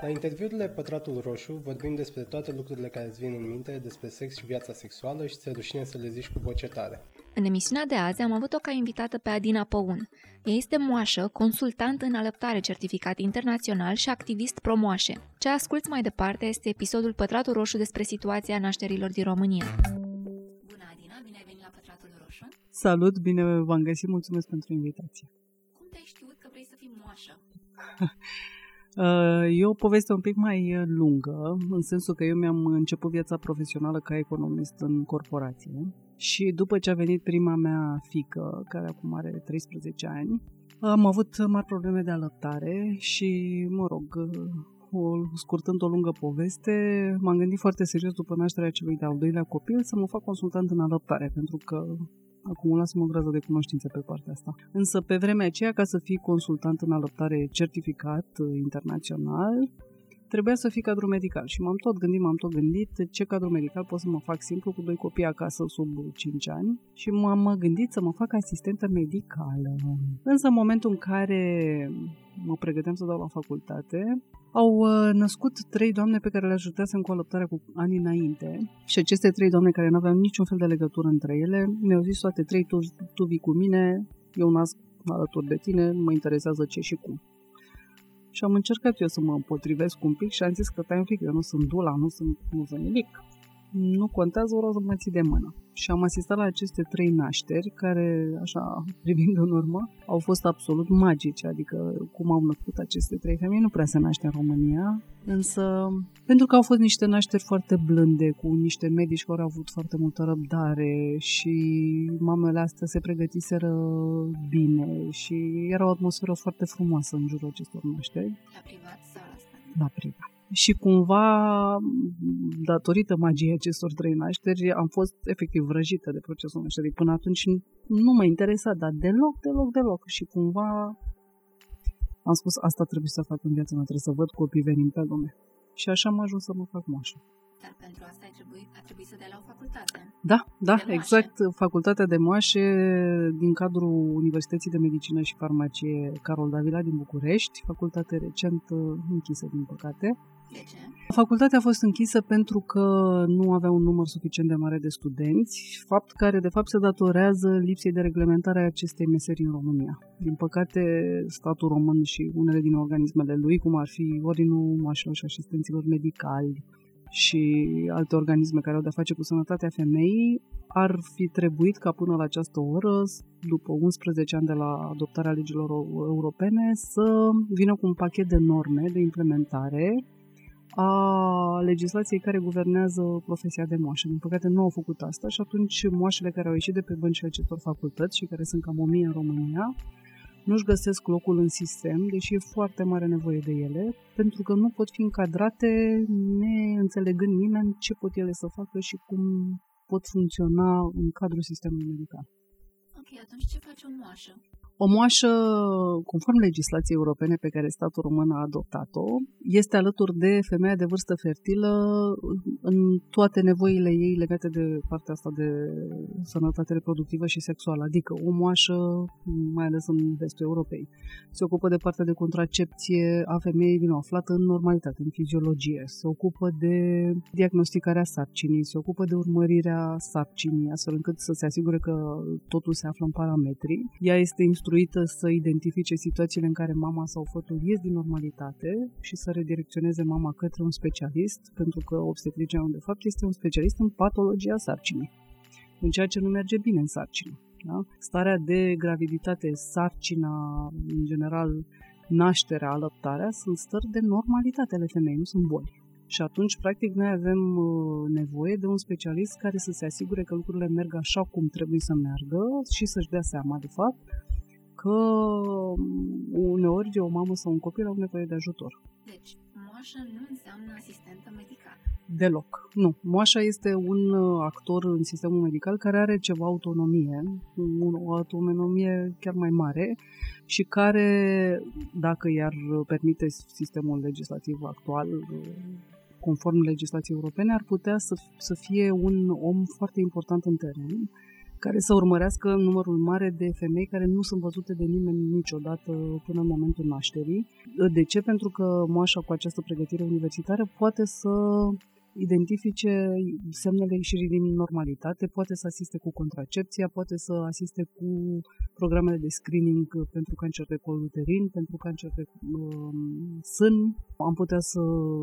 La interviurile Pătratul Roșu vorbim despre toate lucrurile care îți vin în minte despre sex și viața sexuală și ți rușine să le zici cu voce tare. În emisiunea de azi am avut-o ca invitată pe Adina Păun. Ea este moașă, consultant în alăptare certificat internațional și activist pro-moașe. Ce asculți mai departe este episodul Pătratul Roșu despre situația nașterilor din România. Bună, Adina, bine ai venit la Pătratul Roșu. Salut, bine v-am găsit, mulțumesc pentru invitație. Cum te-ai știut că vrei să fii moașă? Uh, e o poveste un pic mai uh, lungă, în sensul că eu mi-am început viața profesională ca economist în corporație și după ce a venit prima mea fică, care acum are 13 ani, am avut mari probleme de alăptare și, mă rog, uh, o, scurtând o lungă poveste, m-am gândit foarte serios după nașterea celui de-al doilea copil să mă fac consultant în alăptare, pentru că acumulasem o grază de cunoștințe pe partea asta. Însă pe vremea aceea, ca să fii consultant în alăptare certificat uh, internațional, trebuia să fii cadru medical și m-am tot gândit, m-am tot gândit ce cadru medical pot să mă fac simplu cu doi copii acasă sub 5 ani și m-am gândit să mă fac asistentă medicală. Însă în momentul în care mă pregăteam să dau la facultate, au uh, născut trei doamne pe care le ajutasem cu alăptarea cu ani înainte și aceste trei doamne care nu aveau niciun fel de legătură între ele mi-au zis toate trei, tu, tu vii cu mine, eu nasc alături de tine, nu mă interesează ce și cum. Și am încercat eu să mă împotrivesc un pic și am zis că tai un pic, eu nu sunt dula, nu sunt, nu sunt nimic nu contează, vreau să mă ții de mână. Și am asistat la aceste trei nașteri, care, așa, privind în urmă, au fost absolut magice, adică cum au născut aceste trei femei, nu prea se naște în România, însă pentru că au fost niște nașteri foarte blânde, cu niște medici care au avut foarte multă răbdare și mamele astea se pregătiseră bine și era o atmosferă foarte frumoasă în jurul acestor nașteri. La privat sau la La privat și cumva, datorită magiei acestor trei nașteri, am fost efectiv vrăjită de procesul nașterii. Până atunci nu mă interesa, dar deloc, deloc, deloc. Și cumva am spus, asta trebuie să fac în viața mea, trebuie să văd copii venind pe lume. Și așa am ajuns să mă fac moașă. Dar pentru asta ai trebuit, a trebuit să dea la o facultate. Da, da, exact. Facultatea de moașe din cadrul Universității de Medicină și Farmacie Carol Davila din București, facultate recent închisă, din păcate. De ce? Facultatea a fost închisă pentru că nu avea un număr suficient de mare de studenți, fapt care de fapt se datorează lipsei de reglementare a acestei meserii în România. Din păcate, statul român și unele din organismele lui, cum ar fi Ordinul Mașilor și Asistenților Medicali, și alte organisme care au de-a face cu sănătatea femeii, ar fi trebuit ca până la această oră, după 11 ani de la adoptarea legilor europene, să vină cu un pachet de norme de implementare a legislației care guvernează profesia de moașă. Din păcate nu au făcut asta și atunci moașele care au ieșit de pe băncile acestor facultăți și care sunt cam o mie în România, nu-și găsesc locul în sistem, deși e foarte mare nevoie de ele, pentru că nu pot fi încadrate neînțelegând nimeni ce pot ele să facă și cum pot funcționa în cadrul sistemului medical. Ok, atunci ce face o moașă? O moașă, conform legislației europene pe care statul român a adoptat-o, este alături de femeia de vârstă fertilă în toate nevoile ei legate de partea asta de sănătate reproductivă și sexuală. Adică o moașă, mai ales în vestul Europei, se ocupă de partea de contracepție a femeii din aflată în normalitate, în fiziologie, se ocupă de diagnosticarea sarcinii, se ocupă de urmărirea sarcinii, astfel încât să se asigure că totul se află în parametri. Ea este instrumentul instruită să identifice situațiile în care mama sau fătul ies din normalitate și să redirecționeze mama către un specialist, pentru că obstetricianul de fapt este un specialist în patologia sarcinii, în ceea ce nu merge bine în sarcină. Da? Starea de graviditate, sarcina, în general, nașterea, alăptarea, sunt stări de normalitate ale femeii, nu sunt boli. Și atunci, practic, noi avem uh, nevoie de un specialist care să se asigure că lucrurile merg așa cum trebuie să meargă și să-și dea seama, de fapt, că uneori o mamă sau un copil au nevoie de ajutor. Deci, moașă nu înseamnă asistentă medicală. Deloc. Nu. Moașa este un uh, actor în sistemul medical care are ceva autonomie, o autonomie chiar mai mare și care, dacă i-ar permite sistemul legislativ actual, uh, conform legislației europene, ar putea să, să fie un om foarte important în teren care să urmărească numărul mare de femei care nu sunt văzute de nimeni niciodată până în momentul nașterii. De ce? Pentru că moașa cu această pregătire universitară poate să identifice semnele ieșirii din normalitate, poate să asiste cu contracepția, poate să asiste cu programele de screening pentru cancer de col uterin, pentru cancer de um, sân. Am putea să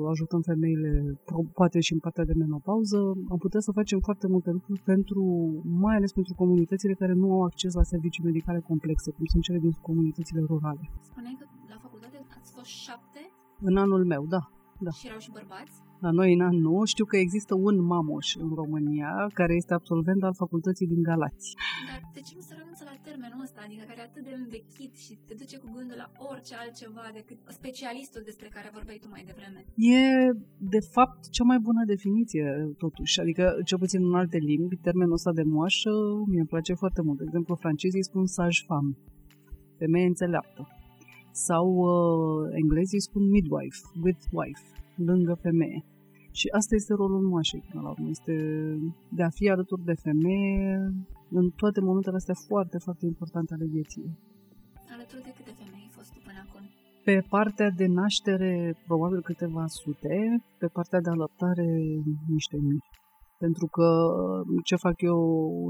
ajutăm femeile, poate și în partea de menopauză. Am putea să facem foarte multe lucruri pentru, mai ales pentru comunitățile care nu au acces la servicii medicale complexe, cum sunt cele din comunitățile rurale. Spuneai că la facultate ați fost șapte? În anul meu, da. da. Și erau și bărbați? La noi în anul știu că există un mamoș în România care este absolvent al facultății din Galați. Dar de ce nu se renunță la termenul ăsta, adică care e atât de învechit și te duce cu gândul la orice altceva decât specialistul despre care vorbeai tu mai devreme? E, de fapt, cea mai bună definiție, totuși. Adică, cel puțin în alte limbi, termenul ăsta de moașă mi-e place foarte mult. De exemplu, francezii spun sage-femme, femeie înțeleaptă. Sau uh, englezii spun midwife, with wife lângă femeie. Și asta este rolul moașei până la urmă, este de a fi alături de femeie în toate momentele astea foarte, foarte importante ale vieții. Alături de câte femei ai fost tu până acum? Pe partea de naștere, probabil câteva sute, pe partea de alăptare, niște mii. Pentru că ce fac eu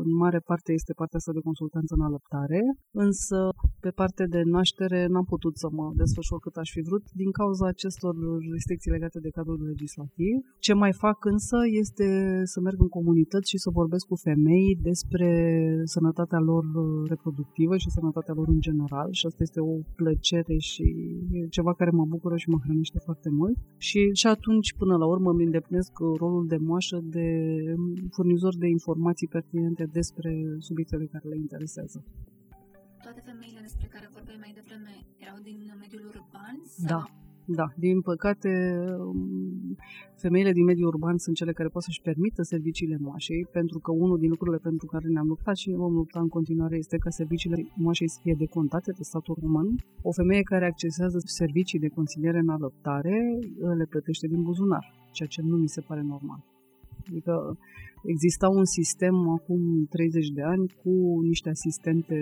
în mare parte este partea asta de consultanță în alăptare, însă pe partea de naștere n-am putut să mă desfășor cât aș fi vrut din cauza acestor restricții legate de cadrul legislativ. Ce mai fac însă este să merg în comunități și să vorbesc cu femei despre sănătatea lor reproductivă și sănătatea lor în general și asta este o plăcere și ceva care mă bucură și mă hrănește foarte mult. Și, și atunci, până la urmă, îmi îndeplinesc rolul de moașă de furnizor de informații pertinente despre subiectele care le interesează. Toate femeile despre care vorbeai mai devreme erau din mediul urban? Sau? Da, da, din păcate, femeile din mediul urban sunt cele care pot să-și permită serviciile moașei, pentru că unul din lucrurile pentru care ne-am luptat și ne vom lupta în continuare este ca serviciile moașei să fie decontate de statul român. O femeie care accesează servicii de consiliere în adoptare le plătește din buzunar, ceea ce nu mi se pare normal. Adică exista un sistem acum 30 de ani cu niște asistente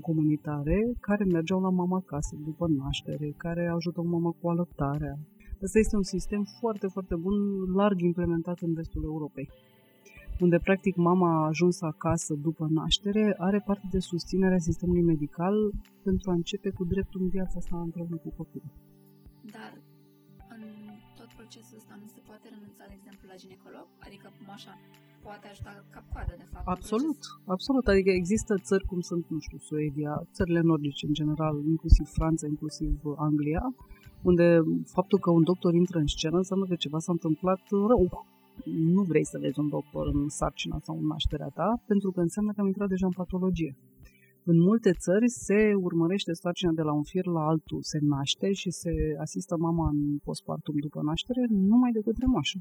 comunitare care mergeau la mama acasă după naștere, care ajutau mama cu alăptarea. Asta este un sistem foarte, foarte bun, larg implementat în vestul Europei unde practic mama a ajuns acasă după naștere, are parte de susținerea sistemului medical pentru a începe cu dreptul în viața sa împreună cu copilul. Dar la ginecolog? Adică moașa poate ajuta cap-coadă, de fapt. Absolut, absolut. Adică există țări cum sunt, nu știu, Suedia, țările nordice în general, inclusiv Franța, inclusiv Anglia, unde faptul că un doctor intră în scenă înseamnă că ceva s-a întâmplat rău. Nu vrei să vezi un doctor în sarcina sau în nașterea ta, pentru că înseamnă că am intrat deja în patologie. În multe țări se urmărește sarcina de la un fir la altul, se naște și se asistă mama în postpartum după naștere numai de către moașă.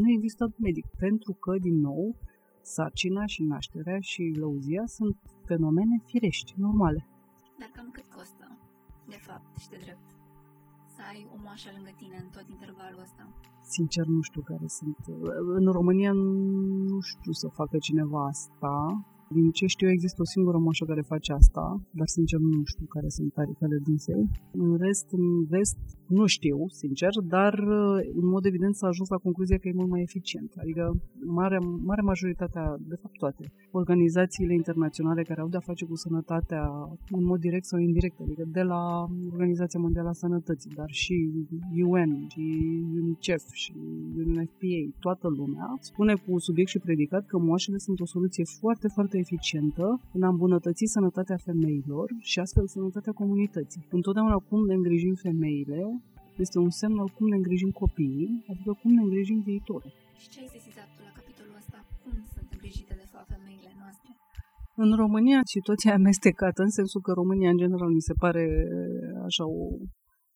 Nu există medic, pentru că, din nou, sarcina și nașterea și lăuzia sunt fenomene firești, normale. Dar cam cât costă, de fapt, și de drept, să ai o moașă lângă tine în tot intervalul ăsta? Sincer, nu știu care sunt. În România nu știu să facă cineva asta. Din ce știu, există o singură moșă care face asta, dar sincer nu știu care sunt tarifele dânsei. În rest, în vest, nu știu, sincer, dar în mod evident s-a ajuns la concluzia că e mult mai eficient. Adică mare, mare majoritatea, de fapt toate, organizațiile internaționale care au de-a face cu sănătatea în mod direct sau indirect, adică de la Organizația Mondială a Sănătății, dar și UN, și UNICEF, și UNFPA, toată lumea, spune cu subiect și predicat că moașele sunt o soluție foarte, foarte eficientă în a îmbunătăți sănătatea femeilor și astfel sănătatea comunității. Întotdeauna cum ne îngrijim femeile este un semn al cum ne îngrijim copiii, adică cum ne îngrijim viitorul. Și ce ai sesizat tu la capitolul ăsta? Cum sunt îngrijite de fapt femeile noastre? În România situația e amestecată, în sensul că România în general mi se pare așa o,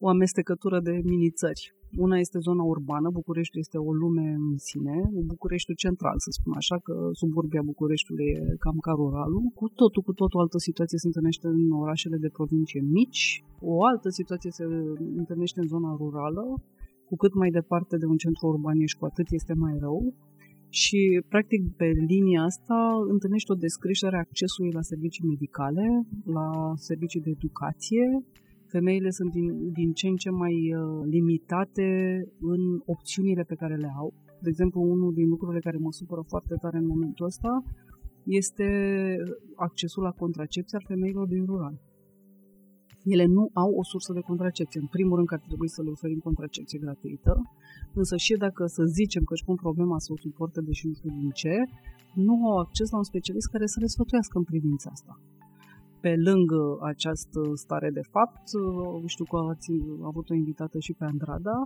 o amestecătură de mini-țări. Una este zona urbană, București este o lume în sine, Bucureștiul central, să spun așa, că suburbia Bucureștiului e cam ca ruralul. Cu totul, cu totul altă situație se întâlnește în orașele de provincie mici, o altă situație se întâlnește în zona rurală, cu cât mai departe de un centru urban ești, cu atât este mai rău. Și, practic, pe linia asta întâlnești o descreștere a accesului la servicii medicale, la servicii de educație. Femeile sunt din, din ce în ce mai uh, limitate în opțiunile pe care le au. De exemplu, unul din lucrurile care mă supără foarte tare în momentul ăsta este accesul la contracepție al femeilor din rural. Ele nu au o sursă de contracepție. În primul rând că ar trebui să le oferim contracepție gratuită, însă și dacă să zicem că își pun problema să o suporte, deși nu știu din ce, nu au acces la un specialist care să le sfătuiască în privința asta. Pe lângă această stare de fapt, știu că ați avut o invitată și pe Andrada,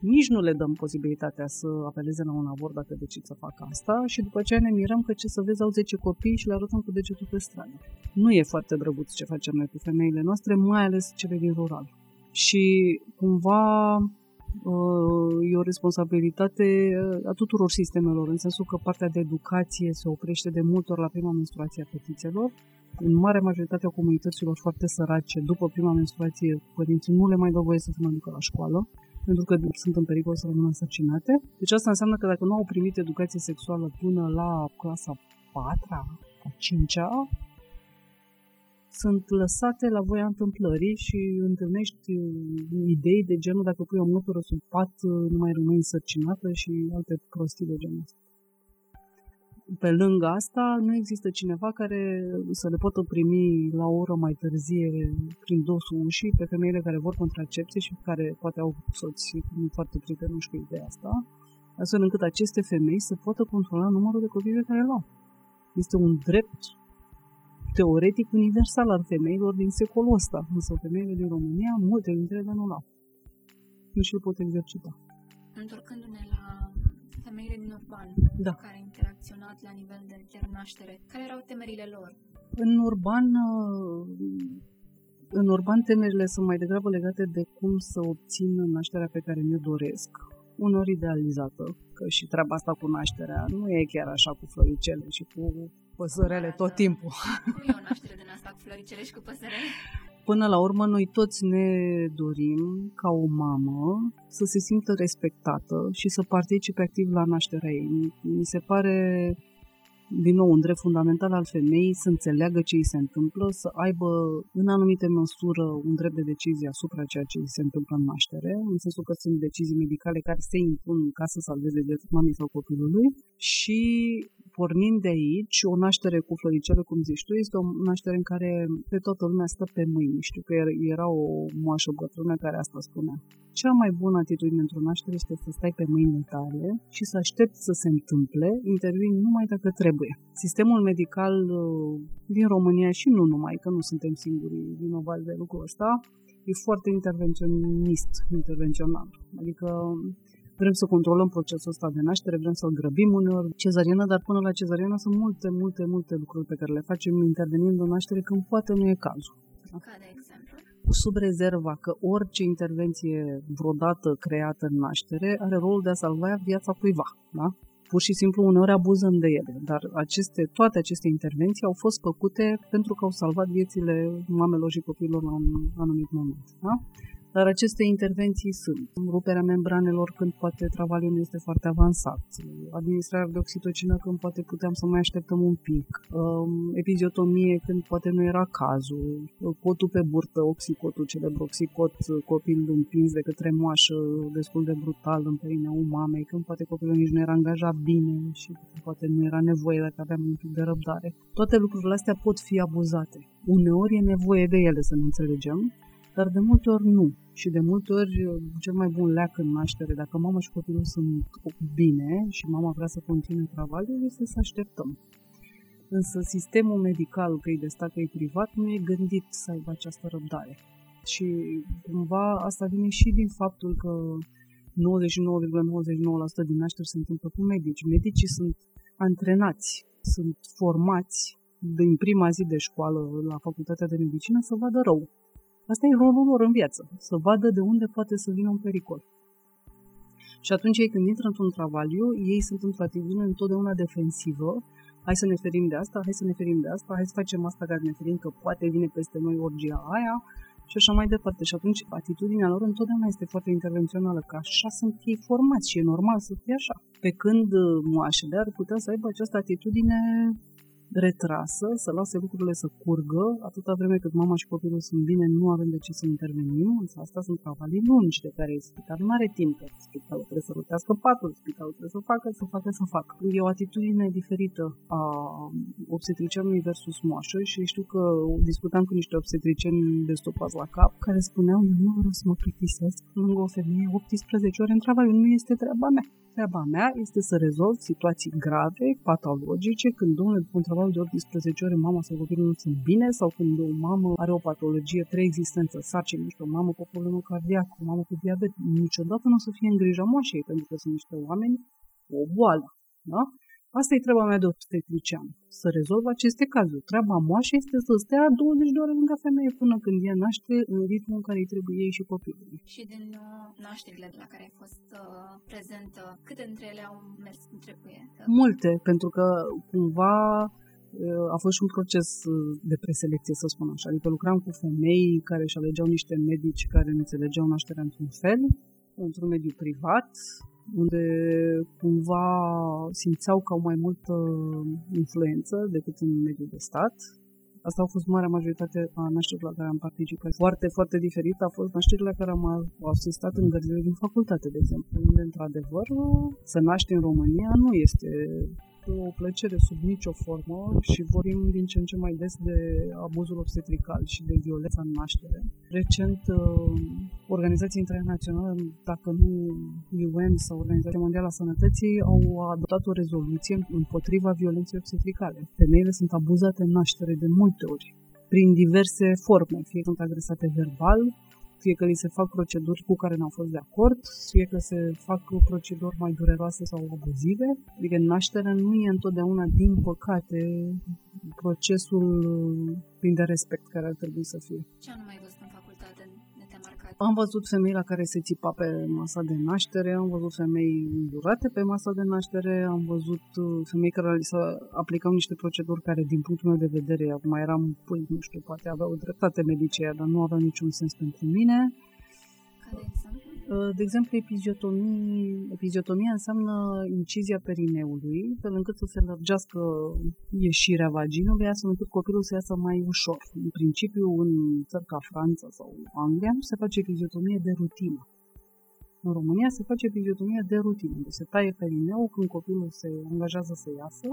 nici nu le dăm posibilitatea să apeleze la un avort dacă decid să facă asta și după aceea ne mirăm că ce să vezi au 10 copii și le arătăm cu degetul pe stradă. Nu e foarte drăguț ce facem noi cu femeile noastre, mai ales cele din rural. Și cumva uh, e o responsabilitate uh, a tuturor sistemelor, în sensul că partea de educație se oprește de multe ori la prima menstruație a fetițelor. În mare majoritate a comunităților foarte sărace, după prima menstruație, părinții nu le mai dau voie să se mai ducă la școală pentru că sunt în pericol să rămână însărcinate. Deci asta înseamnă că dacă nu au primit educație sexuală până la clasa 4 a 5 -a, sunt lăsate la voia întâmplării și întâlnești idei de genul dacă pui o mătură sub pat, nu mai rămâi însărcinată și alte prostii de genul ăsta pe lângă asta, nu există cineva care să le poată primi la o oră mai târzie prin dosul ușii pe femeile care vor contracepție și care poate au soți foarte prietenoși cu ideea asta, astfel încât aceste femei să poată controla numărul de copii pe care l-au. Este un drept teoretic universal al femeilor din secolul ăsta, însă femeile din România, multe dintre ele nu l-au. Nu și-l pot exercita. Întorcându-ne la femeile din urban da. care au interacționat la nivel de chiar naștere, care erau temerile lor? În urban, uh, în urban temerile sunt mai degrabă legate de cum să obțin nașterea pe care mi-o doresc, unor idealizată, că și treaba asta cu nașterea nu e chiar așa cu floricele și cu păsărele da, tot da. timpul. Cum e o naștere din asta cu floricele și cu păsărele? Până la urmă, noi toți ne dorim ca o mamă să se simtă respectată și să participe activ la nașterea ei. Mi se pare, din nou, un drept fundamental al femeii să înțeleagă ce îi se întâmplă, să aibă în anumite măsură un drept de decizie asupra ceea ce îi se întâmplă în naștere, în sensul că sunt decizii medicale care se impun ca să salveze vieța mamei sau copilului și pornind de aici, o naștere cu floricele, cum zici tu, este o naștere în care pe toată lumea stă pe mâini. Știu că era o moașă bătrână care asta spunea. Cea mai bună atitudine într-o naștere este să stai pe mâinile tale și să aștepți să se întâmple, intervin numai dacă trebuie. Sistemul medical uh, din România și nu numai, că nu suntem singuri vinovați de lucrul ăsta, e foarte intervenționist, intervențional. Adică Vrem să controlăm procesul ăsta de naștere, vrem să-l grăbim uneori cezariană, dar până la cezariană sunt multe, multe, multe lucruri pe care le facem intervenind în naștere când poate nu e cazul. Ca de exemplu? Sub rezerva că orice intervenție vreodată creată în naștere are rolul de a salva viața cuiva. Da? pur și simplu uneori abuzăm de ele, dar aceste, toate aceste intervenții au fost făcute pentru că au salvat viețile mamelor și copiilor la un anumit moment. Da? Dar aceste intervenții sunt. Ruperea membranelor când poate travaliul nu este foarte avansat, administrarea de oxitocină când poate puteam să mai așteptăm un pic, um, epiziotomie când poate nu era cazul, cotul pe burtă, oxicotul, celebroxicot, copil împins de către moașă destul de brutal în perinea mamei, când poate copilul nici nu era angajat bine și poate nu era nevoie dacă aveam un pic de răbdare. Toate lucrurile astea pot fi abuzate. Uneori e nevoie de ele să ne înțelegem, dar de multe ori nu. Și de multe ori cel mai bun leac în naștere, dacă mama și copilul sunt bine și mama vrea să continue travaliul, este să așteptăm. Însă sistemul medical, că e de stat, că e privat, nu e gândit să aibă această răbdare. Și cumva asta vine și din faptul că 99,99% din nașteri se întâmplă cu medici. Medicii sunt antrenați, sunt formați din prima zi de școală la facultatea de medicină să vadă rău. Asta e rolul lor în viață, să vadă de unde poate să vină un pericol. Și atunci ei când intră într-un travaliu, ei sunt într-o atitudine întotdeauna defensivă, hai să ne ferim de asta, hai să ne ferim de asta, hai să facem asta care ne ferim că poate vine peste noi orgia aia și așa mai departe. Și atunci atitudinea lor întotdeauna este foarte intervențională, că așa sunt ei formați și e normal să fie așa. Pe când uh, moașele ar putea să aibă această atitudine retrasă, să lase lucrurile să curgă, atâta vreme cât mama și copilul sunt bine, nu avem de ce să intervenim, însă asta sunt cavalii lungi de care spitalul nu are timp, că spitalul trebuie să rotească patul, spitalul trebuie să facă, să facă, să facă. E o atitudine diferită a obstetricianului versus moașă și știu că discutam cu niște obstetricieni de stopați la cap, care spuneau, eu nu vreau să mă plictisesc lângă o femeie 18 ore în travaliu, nu este treaba mea. Treaba mea este să rezolv situații grave, patologice, când, domnule, după un travaliu de 18 ore, mama sau copilul nu sunt bine, sau când o mamă are o patologie preexistență, sarcină, și o mamă cu o problemă cardiacă, o mamă cu diabet, niciodată nu o să fie în grija moașei, pentru că sunt niște oameni cu o boală. Da? Asta e treaba mea de obstetrician, să rezolv aceste cazuri. Treaba moașă este să stea 20 de ore lângă femeie până când ea naște în ritmul în care îi trebuie ei și copilului. Și din uh, nașterile la care ai fost uh, prezentă, câte dintre ele au mers cum trebuie? Multe, pentru că cumva uh, a fost și un proces uh, de preselecție, să spun așa. Adică lucram cu femei care își alegeau niște medici care înțelegeau nașterea într-un fel, într-un mediu privat, unde cumva simțeau că au mai multă influență decât în mediul de stat. Asta au fost marea majoritate a nașterilor la care am participat. Foarte, foarte diferit a fost nașterile la care am asistat în gărzile din facultate, de exemplu, unde, într-adevăr, să naște în România nu este o plăcere sub nicio formă și vorbim din ce în ce mai des de abuzul obstetrical și de violența în naștere. Recent, uh, Organizația Internațională, dacă nu UN sau Organizația Mondială a Sănătății, au adoptat o rezoluție împotriva violenței obstetricale. Femeile sunt abuzate în naștere de multe ori prin diverse forme, fie sunt agresate verbal, fie că li se fac proceduri cu care n-au fost de acord, fie că se fac proceduri mai dureroase sau abuzive. Adică nașterea nu e întotdeauna, din păcate, procesul plin de respect care ar trebui să fie. Ce anume ai văzut în facultate am văzut femei la care se țipa pe masa de naștere, am văzut femei îndurate pe masa de naștere, am văzut uh, femei care li se aplicau niște proceduri care, din punctul meu de vedere, acum eram, păi, nu știu, poate aveau dreptate medicii, dar nu aveau niciun sens pentru mine. Ca de exemplu? Uh, de exemplu, epiziotomie, epiziotomia înseamnă incizia perineului, fel încât să se lărgească ieșirea vaginului, astfel încât copilul să iasă mai ușor. În principiu, în țări ca Franța sau Anglia, nu se face epiziotomie de rutină. În România se face epiziotomie de rutină, unde se taie perineul când copilul se angajează să iasă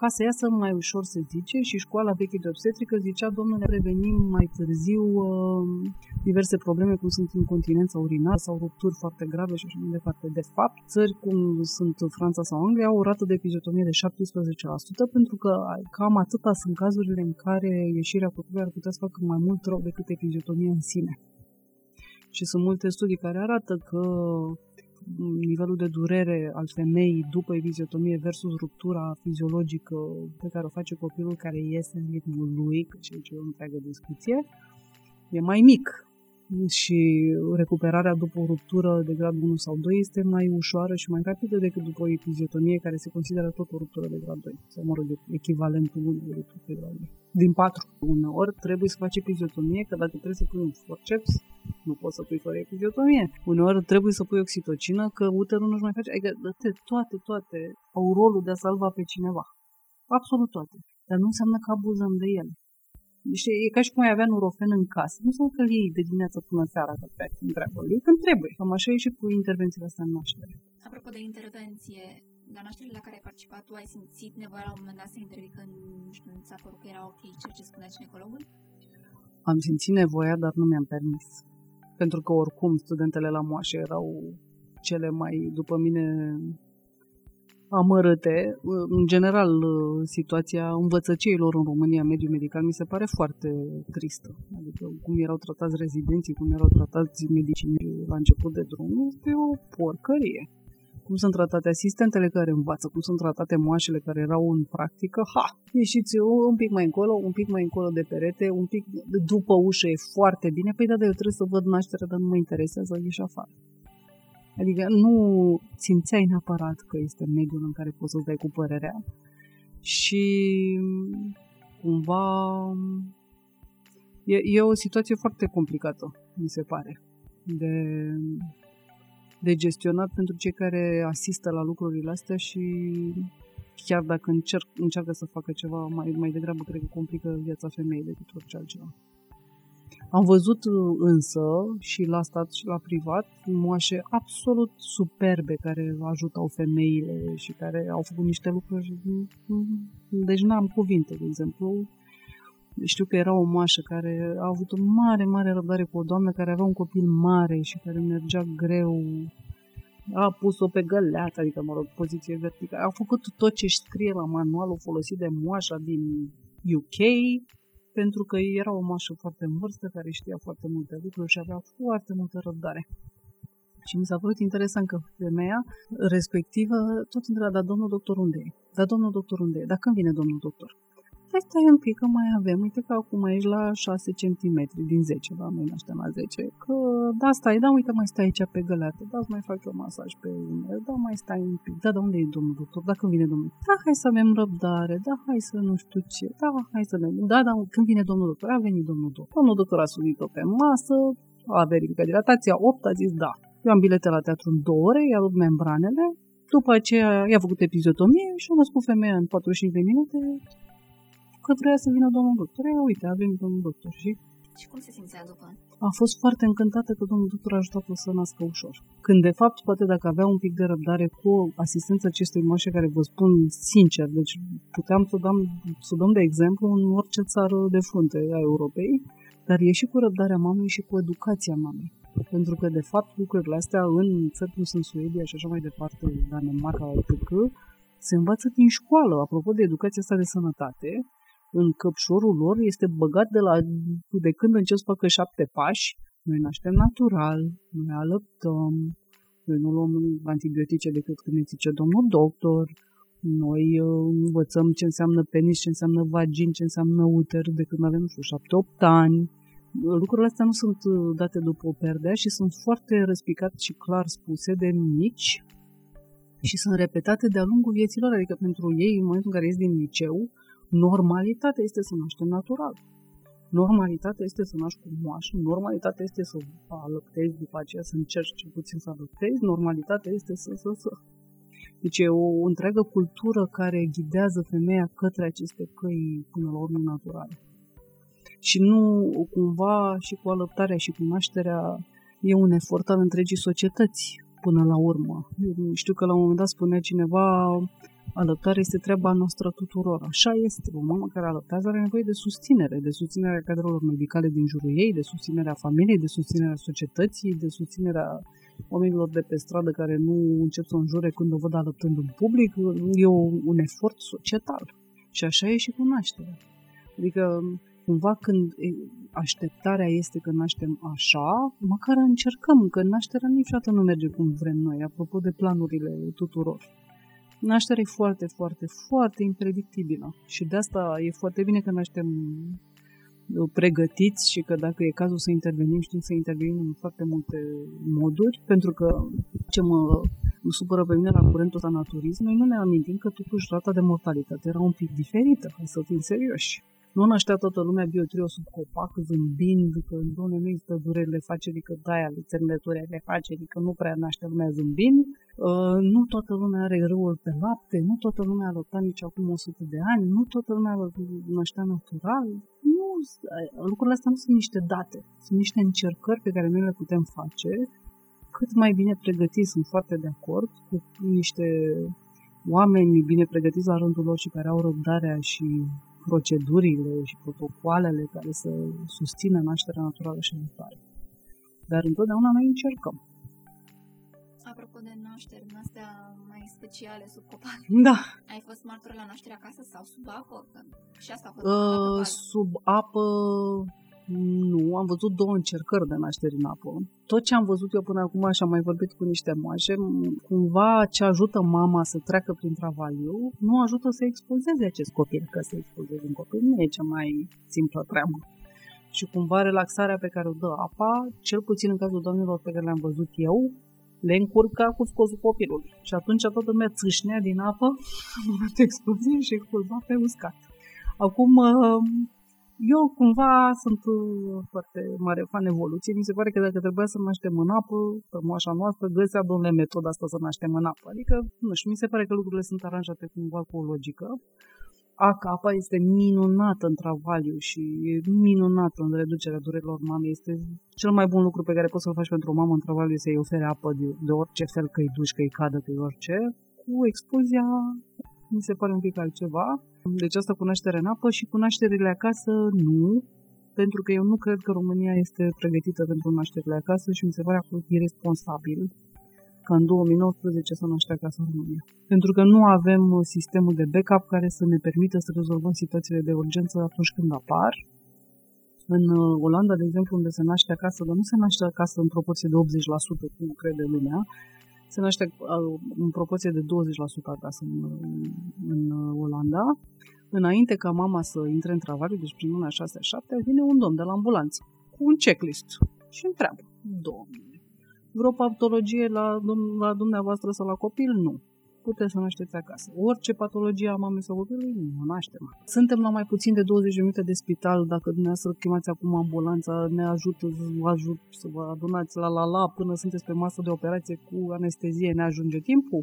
ca să iasă mai ușor, se zice, și școala veche de obstetrică zicea, domnule, prevenim mai târziu uh, diverse probleme, cum sunt incontinența urinară sau rupturi foarte grave și așa mai departe. De fapt, țări cum sunt Franța sau Anglia au o rată de epiziotomie de 17%, pentru că cam atâta sunt cazurile în care ieșirea copilului ar putea să facă mai mult rău decât epiziotomia în sine. Și sunt multe studii care arată că nivelul de durere al femeii după eviziotomie versus ruptura fiziologică pe care o face copilul care iese în ritmul lui, că ce e o întreagă discuție, e mai mic și recuperarea după o ruptură de grad 1 sau 2 este mai ușoară și mai rapidă decât după o epiziotomie care se consideră tot o ruptură de grad 2 sau, mă rog, echivalentul unui ruptură de grad 2. Din 4. Uneori trebuie să faci epiziotomie, că dacă trebuie să pui un forceps, nu poți să pui fără epiziotomie. Uneori trebuie să pui oxitocină, că uterul nu-și mai face. Adică toate, toate au rolul de a salva pe cineva. Absolut toate. Dar nu înseamnă că abuzăm de ele. Deci e ca și cum ai avea nurofen în casă. Nu înseamnă că iei de dimineață până seara că pe întreabă. E când trebuie. Cam așa e și cu intervențiile astea în naștere. Apropo de intervenție, la nașterile la care ai participat, tu ai simțit nevoia la un moment dat să intervii când, nu știu, ți s-a părut că era ok ceea ce spunea ginecologul? Am simțit nevoia, dar nu mi-am permis. Pentru că oricum studentele la moașă erau cele mai, după mine, amărâte. În general, situația învățăceilor în România, mediul medical, mi se pare foarte tristă. Adică cum erau tratați rezidenții, cum erau tratați medicinii la început de drum, este o porcărie. Cum sunt tratate asistentele care învață, cum sunt tratate moașele care erau în practică, ha, ieșiți un pic mai încolo, un pic mai încolo de perete, un pic după ușă e foarte bine, păi da, dar eu trebuie să văd nașterea, dar nu mă interesează, ieși afară. Adică nu simțeai neapărat că este mediul în care poți să-ți dai cu părerea și cumva E, e o situație foarte complicată, mi se pare, de, de gestionat pentru cei care asistă la lucrurile astea și chiar dacă încerc, încearcă să facă ceva, mai, mai degrabă cred că complică viața femeii decât orice altceva. Am văzut însă și la stat și la privat moașe absolut superbe care ajutau femeile și care au făcut niște lucruri. Deci n-am cuvinte, de exemplu. Știu că era o moașă care a avut o mare, mare răbdare cu o doamnă care avea un copil mare și care mergea greu a pus-o pe găleată, adică, mă rog, poziție verticală. A făcut tot ce scrie la manualul folosit de moașa din UK, pentru că era o moașă foarte în vârstă, care știa foarte multe lucruri și avea foarte multă răbdare. Și mi s-a părut interesant că femeia respectivă tot întreba, dar domnul doctor unde e? Dar domnul doctor unde e? Dar când vine domnul doctor? Păi stai un pic, că mai avem, uite că acum ești la 6 cm din 10, da, noi naștem la 10, că da, stai, da, uite, mai stai aici pe găleată, da, mai fac eu masaj pe umeri, da, mai stai un pic, da, da, unde e domnul doctor, da, când vine domnul, da, hai să avem răbdare, da, hai să nu știu ce, da, hai să ne, da, da, când vine domnul doctor, a venit domnul doctor, domnul doctor a sunit-o pe masă, a verificat dilatația, 8 a zis da. Eu am bilete la teatru în 2 ore, i-a rupt membranele, după aceea i-a făcut epizotomie și a născut femeia în 45 de minute că vrea să vină domnul doctor. E, uite, a venit domnul doctor și... Și cum se simțea după? A fost foarte încântată că domnul doctor a ajutat-o să nască ușor. Când, de fapt, poate dacă avea un pic de răbdare cu asistența acestui moașe care vă spun sincer, deci puteam să dăm, să dăm de exemplu în orice țară de frunte a Europei, dar e și cu răbdarea mamei și cu educația mamei. Pentru că, de fapt, lucrurile astea în țări cum sunt Suedia și așa mai departe, Danemarca, etc., se învață din școală. Apropo de educația asta de sănătate, în căpșorul lor este băgat de, la, de când încep să facă șapte pași. Noi naștem natural, noi alăptăm, noi nu luăm antibiotice decât când ne zice domnul doctor, noi uh, învățăm ce înseamnă penis, ce înseamnă vagin, ce înseamnă uter de când avem, nu știu, șapte-opt ani. Lucrurile astea nu sunt uh, date după o perdea și sunt foarte răspicate și clar spuse de mici și sunt repetate de-a lungul vieților, adică pentru ei, în momentul în care ies din liceu, Normalitatea este să naștem natural. Normalitatea este să naști cu moașă, normalitatea este să alăptezi după aceea, să încerci cel puțin să alăptezi, normalitatea este să, să, să. Deci e o întreagă cultură care ghidează femeia către aceste căi până la urmă naturale. Și nu cumva și cu alăptarea și cu nașterea e un efort al întregii societăți până la urmă. Eu știu că la un moment dat spunea cineva Alăptarea este treaba noastră tuturor. Așa este. O mamă care alăptează are nevoie de susținere, de susținerea cadrelor medicale din jurul ei, de susținerea familiei, de susținerea societății, de susținerea oamenilor de pe stradă care nu încep să o înjure când o văd alăptând în public. E un efort societal. Și așa e și cu nașterea. Adică, cumva când așteptarea este că naștem așa, măcar încercăm, că nașterea niciodată nu merge cum vrem noi, apropo de planurile tuturor. Nașterea e foarte, foarte, foarte impredictibilă și de asta e foarte bine că naștem uh, pregătiți și că dacă e cazul să intervenim, știm să intervenim în foarte multe moduri, pentru că ce mă, mă supără pe mine la curentul ăsta naturism, noi nu ne amintim că totuși rata de mortalitate era un pic diferită, hai să fim serioși. Nu naștea toată lumea biotrio sub copac, zâmbind, că doamne, nu există durerile facerii, că de-aia le țărnături ale facerii, că nu prea naște lumea zâmbind. Uh, nu toată lumea are râul pe lapte, nu toată lumea a lăptat nici acum 100 de ani, nu toată lumea naștea natural. Nu, lucrurile astea nu sunt niște date, sunt niște încercări pe care noi le putem face cât mai bine pregătiți, sunt foarte de acord, cu niște oameni bine pregătiți la rândul lor și care au răbdarea și procedurile și protocoalele care să susțină nașterea naturală și viitoare. Dar întotdeauna noi încercăm. Apropo de nașteri în astea mai speciale sub copac. Da. Ai fost martor la naștere acasă sau sub apă? Și asta a fost uh, Sub apă nu, am văzut două încercări de naștere în apă. Tot ce am văzut eu până acum și am mai vorbit cu niște moașe, cumva ce ajută mama să treacă prin travaliu, nu ajută să expulzeze acest copil, că să expulzeze un copil nu e cea mai simplă treabă. Și cumva relaxarea pe care o dă apa, cel puțin în cazul doamnelor pe care le-am văzut eu, le încurca cu scosul copilului. Și atunci toată lumea țâșnea din apă, explozie și expulza pe uscat. Acum, Eu cumva sunt uh, foarte mare fan evoluție. Mi se pare că dacă trebuia să naștem în apă, pe moașa noastră, găsea domnule metoda asta să naștem în apă. Adică, nu știu, mi se pare că lucrurile sunt aranjate cumva cu o logică. ACAPA este minunată în travaliu și e minunată în reducerea durerilor mamei. Este cel mai bun lucru pe care poți să-l faci pentru o mamă în travaliu să-i ofere apă de, de orice fel, că-i duci, că-i cadă, că-i orice, cu expozia mi se pare un pic altceva. Deci asta cunoaștere în apă și cunoașterile acasă nu, pentru că eu nu cred că România este pregătită pentru nașterile acasă și mi se pare absolut irresponsabil ca în 2019 să naște acasă în România. Pentru că nu avem sistemul de backup care să ne permită să rezolvăm situațiile de urgență atunci când apar. În uh, Olanda, de exemplu, unde se naște acasă, dar nu se naște acasă în proporție de 80%, cum crede lumea, se naște uh, în proporție de 20% acasă în, în Olanda. Înainte ca mama să intre în travaliu, deci prin luna 6-7, vine un domn de la ambulanță cu un checklist și întreabă, domnule, vreo patologie la, la dumneavoastră sau la copil? Nu. Puteți să nașteți acasă. Orice patologie a mamei sau copilului, nu naștem. Suntem la mai puțin de 20 de minute de spital. Dacă dumneavoastră chemați acum ambulanța, ne ajută, vă ajut să vă adunați la la la până sunteți pe masă de operație cu anestezie. Ne ajunge timpul?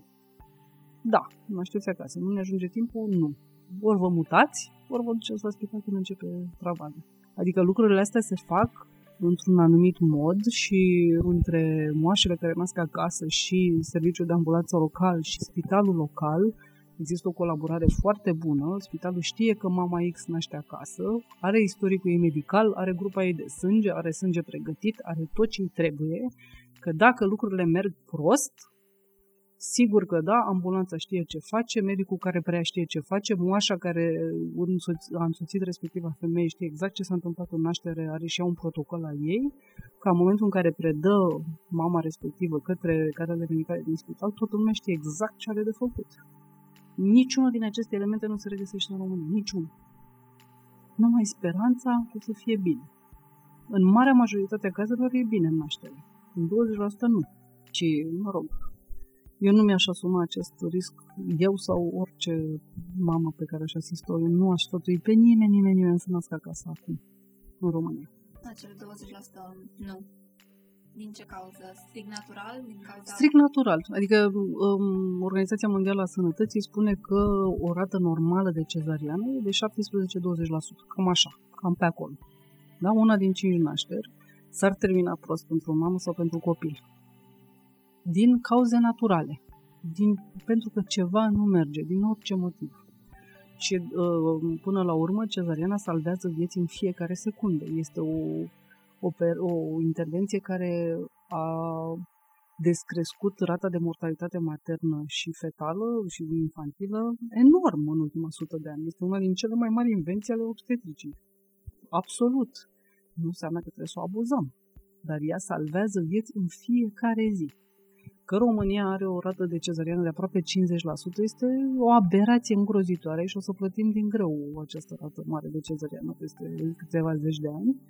Da, nașteți acasă. Nu ne ajunge timpul? Nu. Ori vă mutați, ori vă duceți la spital când începe travaliu. Adică lucrurile astea se fac într-un anumit mod și între moașele care nasc acasă și serviciul de ambulanță local și spitalul local există o colaborare foarte bună. Spitalul știe că mama X naște acasă, are istoricul ei medical, are grupa ei de sânge, are sânge pregătit, are tot ce îi trebuie, că dacă lucrurile merg prost, Sigur că da, ambulanța știe ce face, medicul care prea știe ce face, moașa care a însoțit respectiva femeie știe exact ce s-a întâmplat în naștere, are și ea un protocol al ei, ca în momentul în care predă mama respectivă către cadrele medicale din spital, toată lumea știe exact ce are de făcut. Niciunul din aceste elemente nu se regăsește în România, niciunul. Numai speranța că să fie bine. În marea majoritate a cazurilor e bine în naștere. În 20% nu. Ci, mă rog, eu nu mi-aș asuma acest risc, eu sau orice mamă pe care aș asist-o, eu nu aș sfătui pe nimeni, nimeni, nimeni să nască acasă acum, în România. Acele 20% nu. Din ce cauză? Strict natural? Din cauza... Strict natural. Adică um, Organizația Mondială a Sănătății spune că o rată normală de cezariană e de 17-20%. Cam așa, cam pe acolo. Da? Una din cinci nașteri s-ar termina prost pentru o mamă sau pentru copil din cauze naturale, din, pentru că ceva nu merge, din orice motiv. Și uh, până la urmă, cezariana salvează vieți în fiecare secundă. Este o, o, o intervenție care a descrescut rata de mortalitate maternă și fetală și infantilă enorm în ultima sută de ani. Este una din cele mai mari invenții ale obstetricii. Absolut. Nu înseamnă că trebuie să o abuzăm, dar ea salvează vieți în fiecare zi că România are o rată de cezariană de aproape 50% este o aberație îngrozitoare și o să plătim din greu această rată mare de cezariană peste câteva zeci de ani.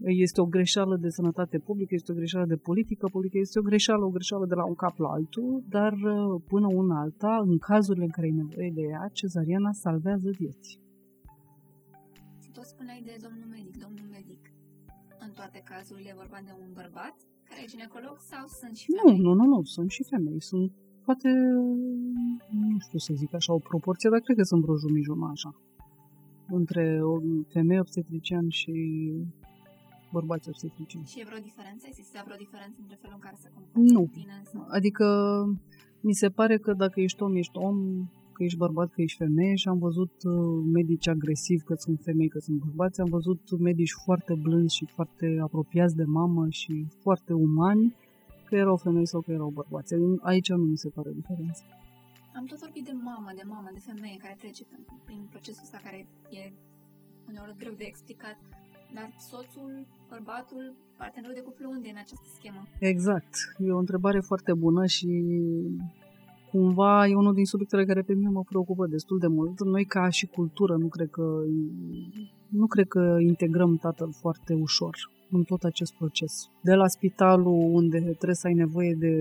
Este o greșeală de sănătate publică, este o greșeală de politică publică, este o greșeală, o greșeală de la un cap la altul, dar uh, până una alta, în cazurile în care e nevoie de ea, cezariana salvează vieți. Tot spuneai de domnul medic, domnul medic. În toate cazurile e vorba de un bărbat care e ginecolog sau sunt și femei? Nu, nu, nu, nu, sunt și femei. Sunt poate, nu știu să zic așa, o proporție, dar cred că sunt vreo jumătate așa. Între o femeie obstetrician și bărbați obstetricieni. Și e vreo diferență? Există vreo diferență între felul în care se comportă Nu. Tine, sau? Adică mi se pare că dacă ești om, ești om, că ești bărbat, că ești femeie și am văzut uh, medici agresivi, că sunt femei, că sunt bărbați, am văzut medici foarte blânzi și foarte apropiați de mamă și foarte umani, că erau femei sau că erau bărbați. Aici nu mi se pare diferență. Am tot vorbit de mamă, de mamă, de femeie care trece prin procesul ăsta care e uneori greu de explicat, dar soțul, bărbatul, partenerul de cuplu unde e în această schemă? Exact. E o întrebare foarte bună și cumva e unul din subiectele care pe mine mă preocupă destul de mult. Noi ca și cultură nu cred că nu cred că integrăm tatăl foarte ușor în tot acest proces. De la spitalul unde trebuie să ai nevoie de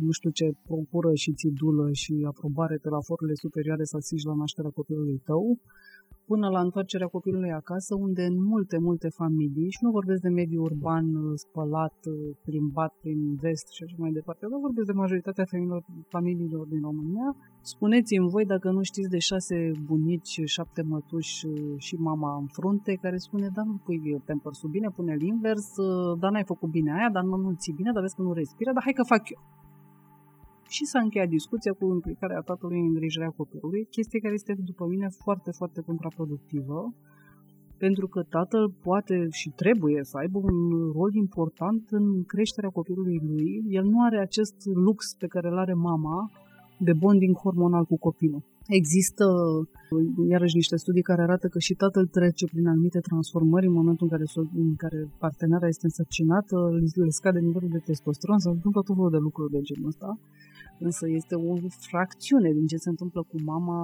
nu știu ce procură și țidulă și aprobare de la forurile superioare să asigi la nașterea copilului tău, până la întoarcerea copilului acasă, unde în multe, multe familii, și nu vorbesc de mediul urban spălat, plimbat prin vest și așa mai departe, dar vorbesc de majoritatea familiilor, familiilor din România, spuneți-mi voi dacă nu știți de șase bunici, șapte mătuși și mama în frunte, care spune, da, nu pui pampersul bine, pune-l invers, da, n-ai făcut bine aia, dar nu, nu ți bine, dar vezi că nu respiră, dar hai că fac eu și s-a încheiat discuția cu implicarea tatălui în îngrijirea copilului, chestie care este, după mine, foarte, foarte contraproductivă, pentru că tatăl poate și trebuie să aibă un rol important în creșterea copilului lui. El nu are acest lux pe care îl are mama de bonding hormonal cu copilul. Există, iarăși, niște studii care arată că și tatăl trece prin anumite transformări în momentul în care, în care partenera este însărcinată, le scade nivelul de testosteron, se întâmplă tot felul de lucruri de genul ăsta. Însă este o fracțiune din ce se întâmplă cu mama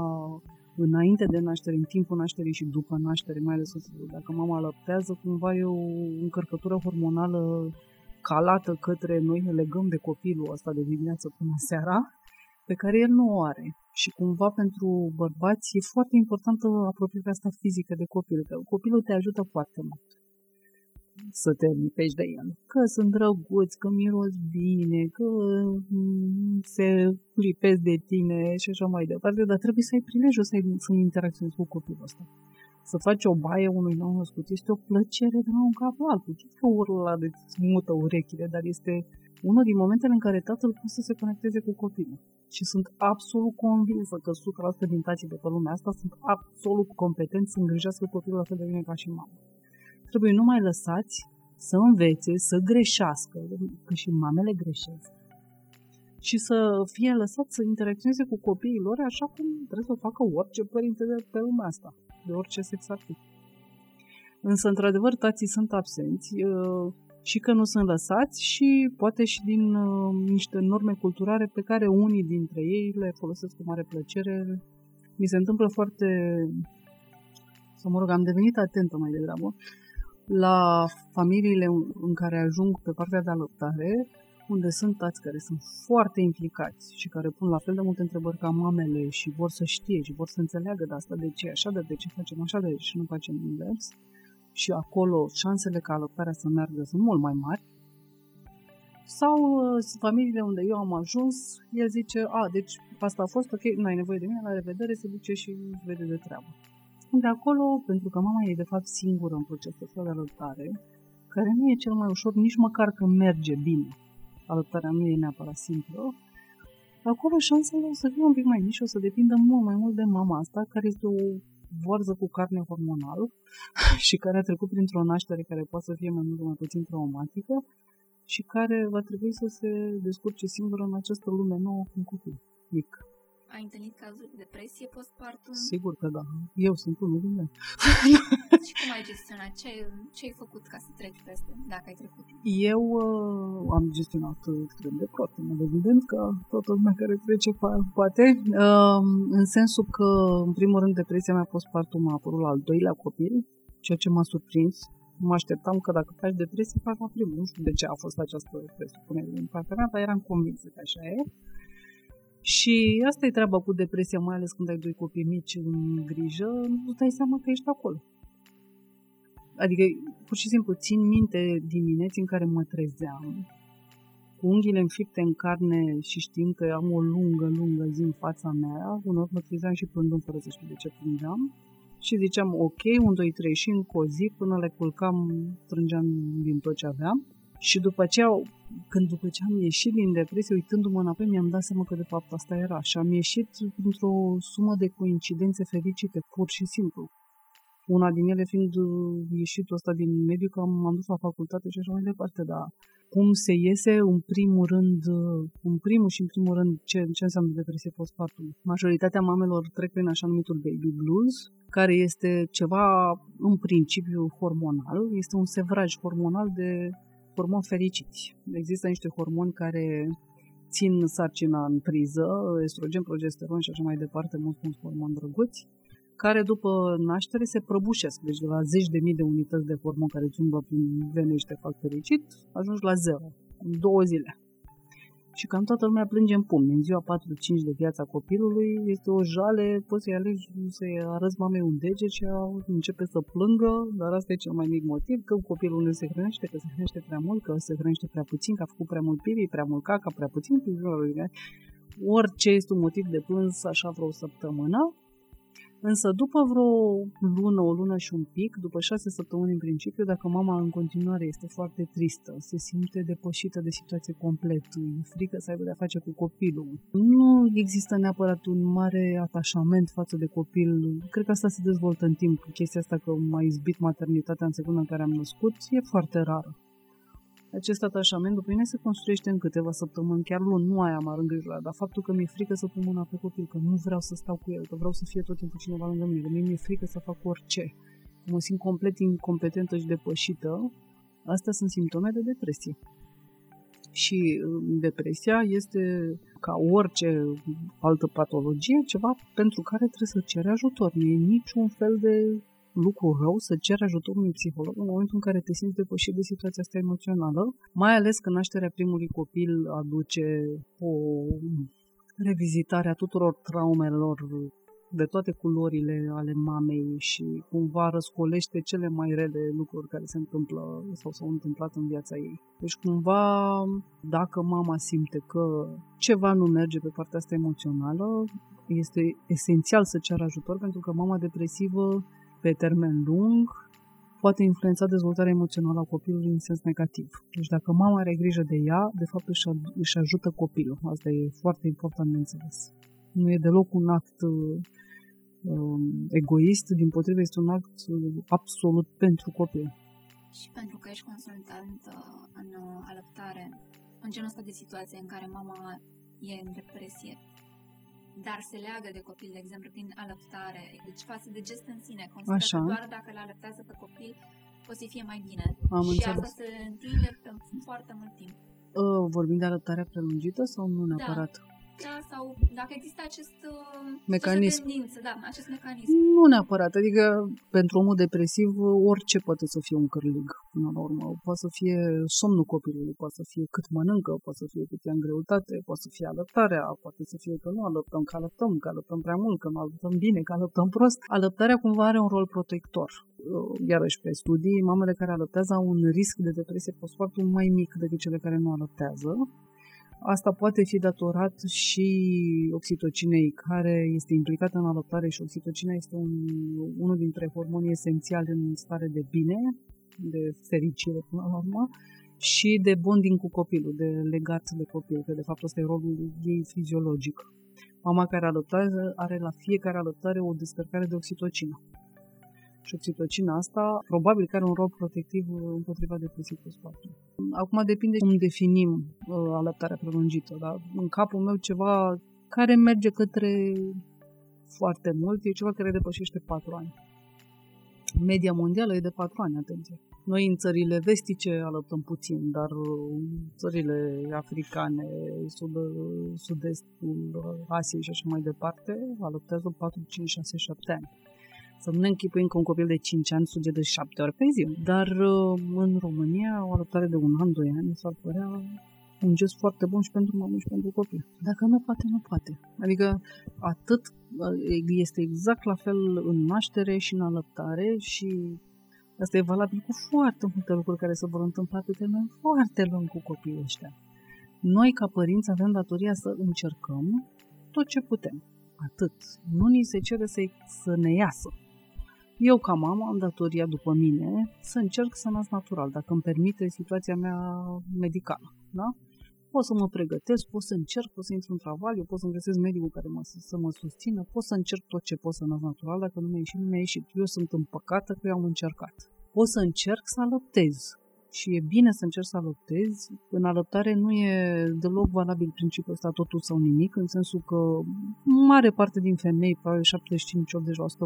înainte de naștere, în timpul nașterii și după naștere, mai ales dacă mama lăptează, cumva e o încărcătură hormonală calată către noi ne legăm de copilul ăsta de dimineață până seara, pe care el nu o are. Și cumva pentru bărbați e foarte importantă apropierea asta fizică de copil, că copilul te ajută foarte mult să te lipești de el. Că sunt drăguți, că miros bine, că mm, se lipesc de tine și așa mai departe, dar trebuie să ai prilejul să, ai, să interacționezi cu copilul ăsta. Să faci o baie unui nou născut este o plăcere de la un cap la altul. Știți că urlă la de mută urechile, dar este unul din momentele în care tatăl poate să se conecteze cu copilul. Și sunt absolut convinsă că 100% din tații de pe lumea asta sunt absolut competenți să îngrijească copilul la fel de bine ca și mama trebuie numai lăsați să învețe, să greșească, că și mamele greșesc, și să fie lăsat să interacționeze cu copiii lor așa cum trebuie să facă orice părinte de pe lumea asta, de orice sex ar fi. Însă, într-adevăr, tații sunt absenți uh, și că nu sunt lăsați și poate și din uh, niște norme culturale pe care unii dintre ei le folosesc cu mare plăcere. Mi se întâmplă foarte, să mă rog, am devenit atentă mai degrabă, la familiile în care ajung pe partea de alăptare, unde sunt tați care sunt foarte implicați și care pun la fel de multe întrebări ca mamele și vor să știe și vor să înțeleagă de asta, de ce așa, de, de ce facem așa, de ce nu facem invers. Și acolo șansele ca alăptarea să meargă sunt mult mai mari. Sau uh, familiile unde eu am ajuns, el zice, a, deci asta a fost, ok, nu ai nevoie de mine, la revedere, se duce și vede de treabă de acolo, pentru că mama e de fapt singură în procesul ăsta de alăptare, care nu e cel mai ușor, nici măcar că merge bine. Alăptarea nu e neapărat simplă. Acolo șansele o să fie un pic mai mici și o să depindă mult mai mult de mama asta, care este o vorză cu carne hormonal și care a trecut printr-o naștere care poate să fie mai mult mai puțin traumatică și care va trebui să se descurce singură în această lume nouă cu un copil mic. Ai întâlnit cazuri de depresie postpartum? Sigur că da. Eu sunt unul din ele. și cum ai gestionat? Ce, ce ai făcut ca să treci peste, dacă ai trecut? Eu uh, am gestionat extrem de prost, în mod evident, că toată lumea care trece poate. Uh, în sensul că, în primul rând, depresia mea postpartum a apărut la al doilea copil, ceea ce m-a surprins mă așteptam că dacă faci depresie, fac la primul. Nu știu de ce a fost această presupunere din partea mea, dar eram convinsă că așa e. Și asta e treaba cu depresia, mai ales când ai doi copii mici în grijă, nu dai seama că ești acolo. Adică, pur și simplu, țin minte dimineți în care mă trezeam, cu unghiile înfipte în carne și știind că am o lungă, lungă zi în fața mea, unor mă trezeam și plândând fără să știu de ce plângeam, și ziceam, ok, un, doi, trei și încă o zi, până le culcam, strângeam din tot ce aveam. Și după aceea, când după ce am ieșit din depresie, uitându-mă înapoi, mi-am dat seama că de fapt asta era. Și am ieșit într-o sumă de coincidențe fericite, pur și simplu. Una din ele fiind uh, ieșitul ăsta din mediu, că am dus la facultate și așa mai departe, dar cum se iese, în primul rând, uh, în primul și în primul rând, ce, ce înseamnă depresie postpartum. Majoritatea mamelor trec prin așa numitul baby blues, care este ceva, în principiu, hormonal. Este un sevraj hormonal de hormoni fericiți. Există niște hormoni care țin sarcina în priză, estrogen, progesteron și așa mai departe, mulți hormoni drăguți, care după naștere se prăbușesc. Deci de la zeci de mii de unități de hormon care îți umblă prin vene și te fac fericit, ajungi la zero, în două zile. Și cam toată lumea plânge în pumn. În ziua 4-5 de viața copilului este o jale, poți să-i alegi să-i arăți mamei un deget și începe să plângă, dar asta e cel mai mic motiv, că copilul nu se hrănește, că se hrănește prea mult, că se hrănește prea puțin, că a făcut prea mult pipi, prea mult caca, prea puțin pipi, orice este un motiv de plâns așa vreo săptămână, Însă după vreo lună, o lună și un pic, după șase săptămâni în principiu, dacă mama în continuare este foarte tristă, se simte depășită de situație complet, e frică să aibă de-a face cu copilul, nu există neapărat un mare atașament față de copil. Cred că asta se dezvoltă în timp. Chestia asta că m-a izbit maternitatea în secunda în care am născut e foarte rară. Acest atașament după mine se construiește în câteva săptămâni, chiar luni, nu aia m-ar îngrijora, dar faptul că mi-e frică să pun mâna pe copil, că nu vreau să stau cu el, că vreau să fie tot timpul cineva lângă mine, că mie mi-e frică să fac orice, că mă simt complet incompetentă și depășită, astea sunt simptome de depresie. Și um, depresia este, ca orice altă patologie, ceva pentru care trebuie să cere ajutor. Nu e niciun fel de lucru rău să ceri ajutorul unui psiholog în momentul în care te simți depășit de situația asta emoțională, mai ales că nașterea primului copil aduce o revizitare a tuturor traumelor de toate culorile ale mamei și cumva răscolește cele mai rele lucruri care se întâmplă sau s-au întâmplat în viața ei. Deci cumva dacă mama simte că ceva nu merge pe partea asta emoțională, este esențial să ceară ajutor pentru că mama depresivă pe termen lung poate influența dezvoltarea emoțională a copilului în sens negativ. Deci dacă mama are grijă de ea, de fapt își, își ajută copilul. Asta e foarte important de înțeles. Nu e deloc un act um, egoist, din potrivă este un act absolut pentru copil. Și pentru că ești consultant în alăptare, în genul ăsta de situație în care mama e în depresie, dar se leagă de copil, de exemplu, prin alăptare, deci față de gest în sine. Consideră Așa. că doar dacă îl alăptează pe copil, poate să fie mai bine. Am și înțeles. asta se întinde pe foarte mult timp. Uh, vorbim de alăptare prelungită sau nu neapărat? Da. Da, sau dacă există acest uh, mecanism. Tendință, da, acest mecanism. Nu neapărat, adică pentru omul depresiv orice poate să fie un cârlig până la urmă. Poate să fie somnul copilului, poate să fie cât mănâncă, poate să fie cât e în greutate, poate să fie alăptarea, poate să fie că nu alăptăm, că alăptăm, că alăptăm prea mult, că nu alăptăm bine, că alăptăm prost. Alăptarea cumva are un rol protector uh, iarăși pe studii, mamele care alăptează au un risc de depresie postpartum mai mic decât cele care nu alăptează. Asta poate fi datorat și oxitocinei care este implicată în alăptare și oxitocina este un, unul dintre hormonii esențiali în stare de bine, de fericire până la urmă, și de bonding cu copilul, de legat de copil, că de fapt ăsta e rolul ei fiziologic. Mama care alăptează are la fiecare alăptare o descărcare de oxitocină și oxitocina asta probabil că are un rol protectiv împotriva depresiei postpartum. Acum depinde cum definim uh, alăptarea prelungită, dar în capul meu ceva care merge către foarte mult e ceva care depășește 4 ani. Media mondială e de 4 ani, atenție. Noi în țările vestice alăptăm puțin, dar țările africane, sud, sud-estul Asiei și așa mai departe, alăptează 4, 5, 6, 7 ani. Să nu ne închipuim că un copil de 5 ani suge de 7 ori pe zi. Dar uh, în România, o adoptare de un an, 2 ani, s-ar părea un gest foarte bun și pentru mamă și pentru copil. Dacă nu poate, nu poate. Adică atât uh, este exact la fel în naștere și în alăptare și asta e valabil cu foarte multe lucruri care se vor întâmpla pe termen foarte lung cu copiii ăștia. Noi, ca părinți, avem datoria să încercăm tot ce putem. Atât. Nu ni se cere să, să ne iasă. Eu, ca mamă, am datoria după mine să încerc să nasc natural, dacă îmi permite situația mea medicală. Da? Pot să mă pregătesc, pot să încerc, pot să intru în travaliu, pot să-mi găsesc medicul care mă, să mă susțină, pot să încerc tot ce pot să nasc natural, dacă nu mi-a ieșit, nu mi-a ieșit. Eu sunt împăcată că eu am încercat. Pot să încerc să alăptez, și e bine să încerci să alăptezi. În alăptare nu e deloc valabil principiul ăsta totul sau nimic, în sensul că mare parte din femei, probabil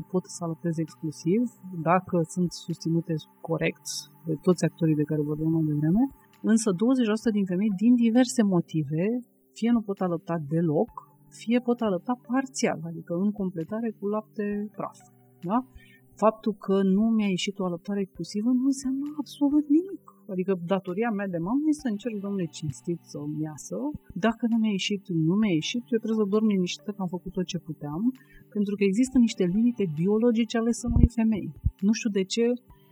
75-80% pot să alăpteze exclusiv, dacă sunt susținute corect de toți actorii de care vorbim mai devreme, însă 20% din femei, din diverse motive, fie nu pot alăpta deloc, fie pot alăpta parțial, adică în completare cu lapte praf. Da? Faptul că nu mi-a ieșit o alăptare exclusivă nu înseamnă absolut nimic Adică datoria mea de mamă este să încerc, domnule, cinstit să o iasă. Dacă nu mi-a ieșit, nu mi-a ieșit, eu trebuie să dorm liniștită că am făcut tot ce puteam, pentru că există niște limite biologice ale sănului femei. Nu știu de ce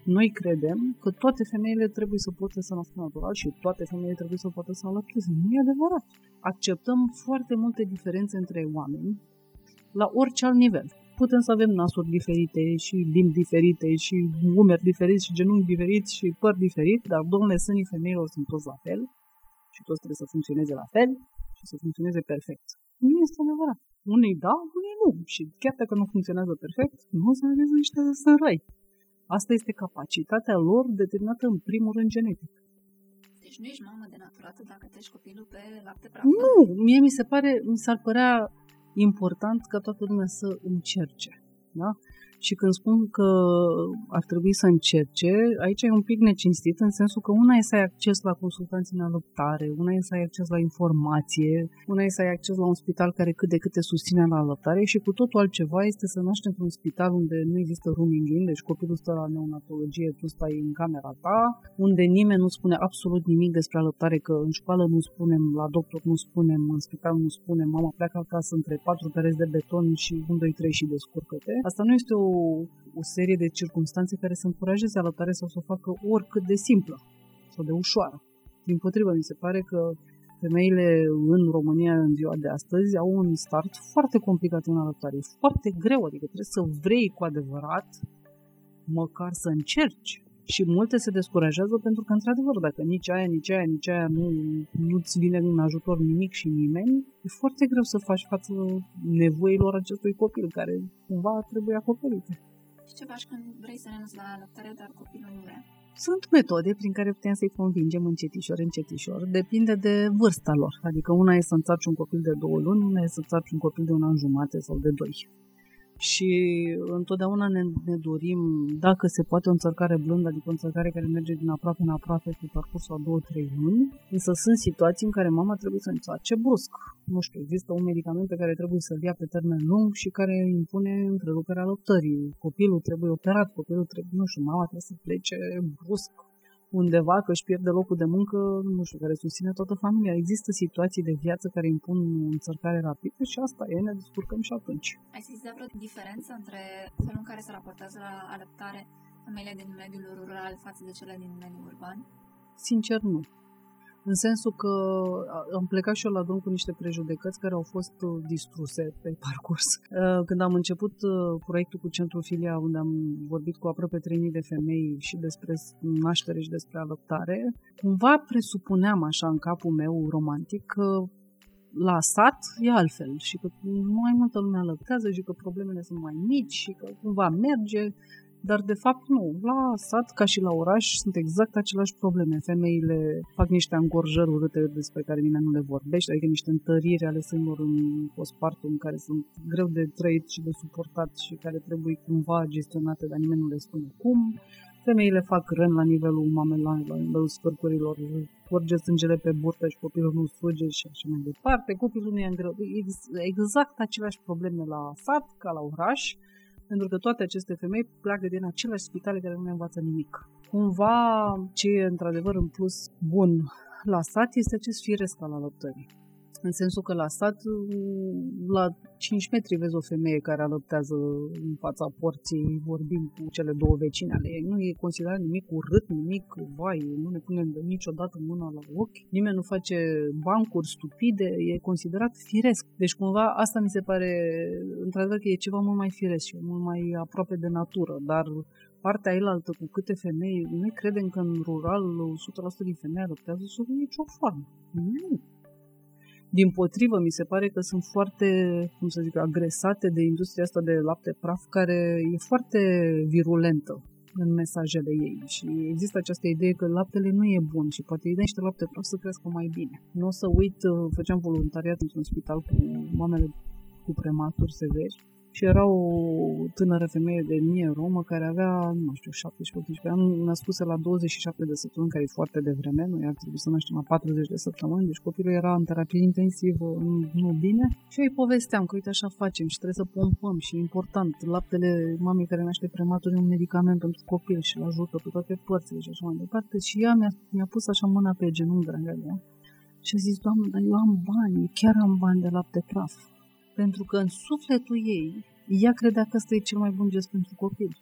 noi credem că toate femeile trebuie să poată să nască natural și toate femeile trebuie să poată să alăpteze. Nu e adevărat. Acceptăm foarte multe diferențe între oameni la orice alt nivel. Putem să avem nasuri diferite și limbi diferite și umeri diferiți și genunchi diferiți și păr diferit, dar domnule, sânii femeilor sunt toți la fel și toți trebuie să funcționeze la fel și să funcționeze perfect. Nu este adevărat. Unii da, unii nu. Și chiar dacă nu funcționează perfect, nu o să aveți niște să rai. Asta este capacitatea lor determinată în primul rând genetic. Deci nu ești mamă de naturată dacă treci copilul pe lapte praf? Nu, mie mi se pare, mi s-ar părea important ca toată lumea să încerce. Da? Și când spun că ar trebui să încerce, aici e un pic necinstit în sensul că una e să ai acces la consultanți în alăptare, una e să ai acces la informație, una e să ai acces la un spital care cât de cât te susține la alăptare și cu totul altceva este să naști într-un spital unde nu există rooming in, deci copilul stă la neonatologie, tu stai în camera ta, unde nimeni nu spune absolut nimic despre alăptare, că în școală nu spunem, la doctor nu spunem, în spital nu spunem, mama pleacă acasă între patru pereți de beton și 1, 2, 3 și descurcă-te. Asta nu este o o serie de circunstanțe care să încurajeze alăptare sau să o facă oricât de simplă sau de ușoară. Din potrivă, mi se pare că femeile în România în ziua de astăzi au un start foarte complicat în alăptare. E foarte greu, adică trebuie să vrei cu adevărat măcar să încerci. Și multe se descurajează pentru că, într-adevăr, dacă nici aia, nici aia, nici aia nu, nu-ți vine în ajutor nimic și nimeni, e foarte greu să faci față nevoilor acestui copil, care cumva trebuie acoperite. Și ce faci când vrei să renunți la adoptare, dar copilul nu vrea? Sunt metode prin care putem să-i convingem încetișor, încetișor. Depinde de vârsta lor. Adică una e să înțapi un copil de două luni, una e să înțapi un copil de un an jumate sau de doi și întotdeauna ne, ne dorim, dacă se poate, o înțărcare blândă, adică o înțărcare care merge din aproape în aproape pe parcursul a două, trei luni, însă sunt situații în care mama trebuie să înțoace brusc. Nu știu, există un medicament pe care trebuie să-l ia pe termen lung și care impune întreruperea luptării. Copilul trebuie operat, copilul trebuie, nu știu, mama trebuie să plece brusc undeva că își pierde locul de muncă, nu știu, care susține toată familia. Există situații de viață care impun înțărcare rapidă și asta e, ne descurcăm și atunci. Ai simțit vreo diferență între felul în care se raportează la adaptare femeile din mediul rural față de cele din mediul urban? Sincer, nu în sensul că am plecat și eu la drum cu niște prejudecăți care au fost uh, distruse pe parcurs. Uh, când am început uh, proiectul cu Centrul Filia, unde am vorbit cu aproape 3.000 de femei și despre naștere și despre adoptare, cumva presupuneam așa în capul meu romantic că la sat e altfel și că mai multă lume alăptează și că problemele sunt mai mici și că cumva merge dar, de fapt, nu. La sat, ca și la oraș, sunt exact aceleași probleme. Femeile fac niște angorjări urâte despre care nimeni nu le vorbește, adică niște întăriri ale sânilor în postpartum care sunt greu de trăit și de suportat și care trebuie cumva gestionate, dar nimeni nu le spune cum. Femeile fac răni la nivelul mamelor, la nivelul scărcurilor, curge sângele pe burtă și copilul nu suge și așa mai departe. Copilul nu e în greu. Exact aceleași probleme la sat ca la oraș pentru că toate aceste femei pleacă din aceleași spitale care nu ne învață nimic. Cumva, ce e într-adevăr în plus bun la sat este acest firesc al alăptării. În sensul că la sat, la 5 metri vezi o femeie care alăptează în fața porții, vorbind cu cele două vecine ale ei. Nu e considerat nimic urât, nimic, vai, nu ne punem niciodată mâna la ochi, nimeni nu face bancuri stupide, e considerat firesc. Deci cumva asta mi se pare, într-adevăr că e ceva mult mai firesc și mult mai aproape de natură, dar partea ailaltă cu câte femei, noi credem că în rural 100% din femei adoptează sub nicio formă. Nu din potrivă, mi se pare că sunt foarte, cum să zic, agresate de industria asta de lapte praf, care e foarte virulentă în mesajele ei și există această idee că laptele nu e bun și poate îi dai niște lapte praf să crească mai bine. Nu o să uit, uh, făceam voluntariat într-un spital cu mamele cu prematuri severi și era o tânără femeie de etnie romă care avea, nu știu, 17-18 ani, născuse la 27 de săptămâni, care e foarte devreme, noi ar trebui să naștem la 40 de săptămâni, deci copilul era în terapie intensivă, nu bine. Și eu îi povesteam că uite așa facem și trebuie să pompăm și important, laptele mamei care naște prematur e un medicament pentru copil și îl ajută pe toate părțile și așa mai departe. Și ea mi-a, mi-a pus așa mâna pe genunchi, dragă mea, și a zis, Doamne, dar eu am bani, chiar am bani de lapte praf pentru că în sufletul ei, ea credea că ăsta e cel mai bun gest pentru copil.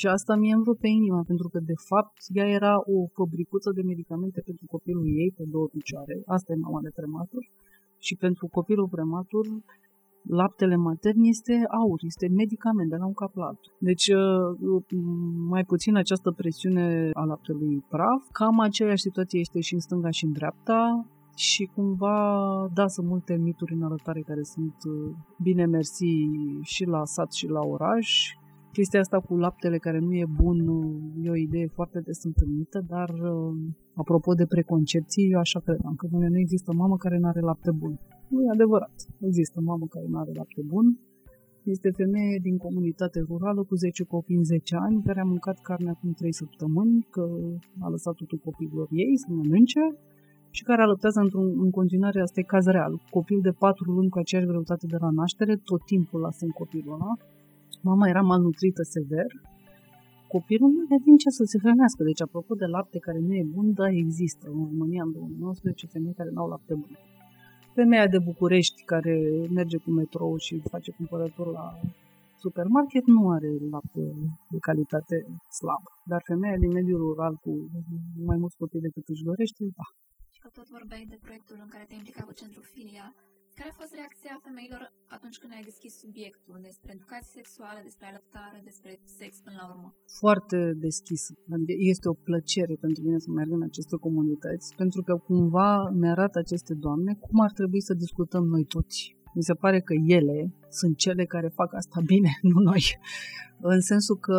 Și asta mi-a îmi pe inima, pentru că, de fapt, ea era o fabricuță de medicamente pentru copilul ei pe două picioare. Asta e mama de prematur. Și pentru copilul prematur, laptele matern este aur, este medicament de la un cap la altul. Deci, uh, mai puțin această presiune a laptelui praf. Cam aceeași situație este și în stânga și în dreapta și cumva da, sunt multe mituri în arătare care sunt uh, bine mersi și la sat și la oraș. Chestia asta cu laptele care nu e bun uh, e o idee foarte des întâlnită, dar uh, apropo de preconcepții, eu așa credeam, că nu există mamă care nu are lapte bun. Nu e adevărat. Există mamă care nu are lapte bun, este femeie din comunitate rurală cu 10 copii în 10 ani, care a mâncat carne acum 3 săptămâni, că a lăsat totul copiilor ei să mănânce și care alăptează într-un, în continuare, asta e caz real. Copil de patru luni cu aceeași greutate de la naștere, tot timpul lasă copilul ăla. Mama era malnutrită sever, copilul nu avea din ce să se hrănească. Deci, apropo de lapte care nu e bun, da, există în România în 2019 femei care nu au lapte bun. Femeia de București care merge cu metrou și face cumpărături la supermarket nu are lapte de calitate slabă. Dar femeia din mediul rural cu mai mulți copii decât își dorește, da, că tot vorbeai de proiectul în care te-ai implicat cu Centrul Filia. Care a fost reacția femeilor atunci când ai deschis subiectul despre educație sexuală, despre alăptare, despre sex până la urmă? Foarte deschis. Adică este o plăcere pentru mine să merg în aceste comunități, pentru că cumva mi-arată aceste doamne cum ar trebui să discutăm noi toți. Mi se pare că ele sunt cele care fac asta bine, nu noi. În sensul că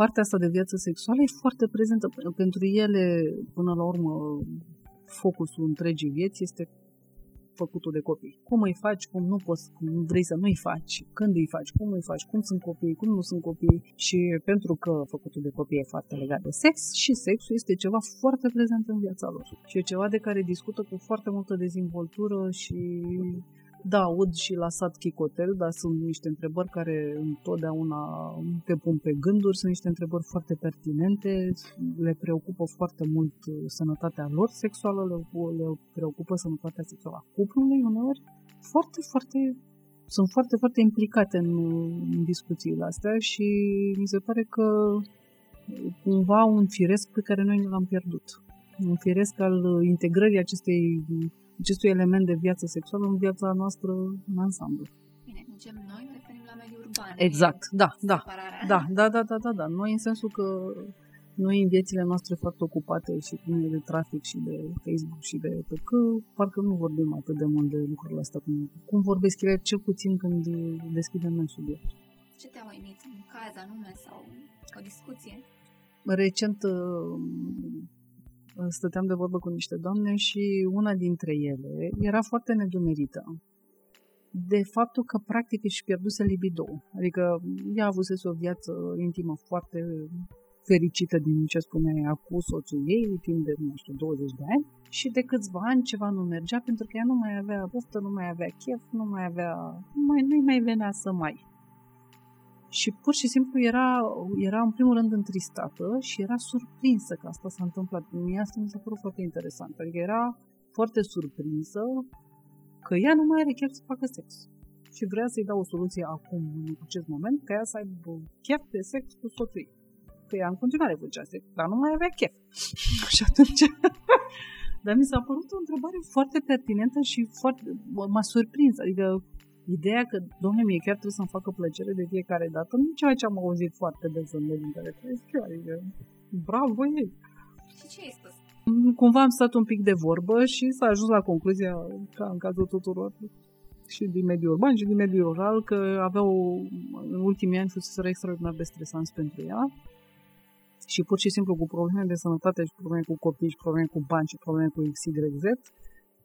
partea asta de viață sexuală e foarte prezentă pentru ele, până la urmă, focusul întregii vieți este făcutul de copii. Cum îi faci, cum nu poți, cum vrei să nu-i faci, când îi faci, cum îi faci, cum sunt copii, cum nu sunt copii și pentru că făcutul de copii e foarte legat de sex și sexul este ceva foarte prezent în viața lor și e ceva de care discută cu foarte multă dezvoltură și da, aud și la sat chicotel, dar sunt niște întrebări care întotdeauna te pun pe gânduri, sunt niște întrebări foarte pertinente, le preocupă foarte mult uh, sănătatea lor sexuală, le, le preocupă sănătatea sexuală a cuplului uneori, foarte, foarte sunt foarte, foarte implicate în, în discuțiile astea și mi se pare că cumva un firesc pe care noi l-am pierdut. Un firesc al integrării acestei acestui element de viață sexuală în viața noastră în ansamblu. Bine, zicem noi, ne referim la mediul urban. Exact, da, da, da, da, da, da, da, da. Noi în sensul că noi în viețile noastre foarte ocupate și pline de trafic și de Facebook și de pe că parcă nu vorbim atât de mult de lucrurile astea cum, cum vorbesc ele, cel puțin când deschidem noi subiect. Ce te-a uimit? Un caz anume sau o discuție? Recent stăteam de vorbă cu niște doamne și una dintre ele era foarte nedumerită de faptul că practic își pierduse libido. Adică ea avusese o viață intimă foarte fericită din ce spunea cu soțul ei, timp de, nu știu, 20 de ani și de câțiva ani ceva nu mergea pentru că ea nu mai avea poftă, nu mai avea chef, nu mai avea, nu mai, nu mai venea să mai și pur și simplu era, era în primul rând întristată și era surprinsă că asta s-a întâmplat. Mie asta mi s-a părut foarte interesant. Adică era foarte surprinsă că ea nu mai are chef să facă sex. Și vrea să-i dau o soluție acum, în acest moment, ca ea să aibă chef de sex cu soțul ei. Că ea în continuare făcea sex, dar nu mai avea chef. și atunci... dar mi s-a părut o întrebare foarte pertinentă și foarte... m-a surprins. Adică Ideea că, domnule, mie chiar trebuie să-mi facă plăcere de fiecare dată, nu e ceea ce am auzit foarte des în mediul care trăiesc eu, adică, bravo ei! Și ce ai spus? Cumva am stat un pic de vorbă și s-a ajuns la concluzia, ca în cazul tuturor, și din mediul urban și din mediul rural, că aveau, în ultimii ani, fusese extraordinar de stresanți pentru ea și pur și simplu cu probleme de sănătate și probleme cu copii și probleme cu bani și probleme cu XYZ,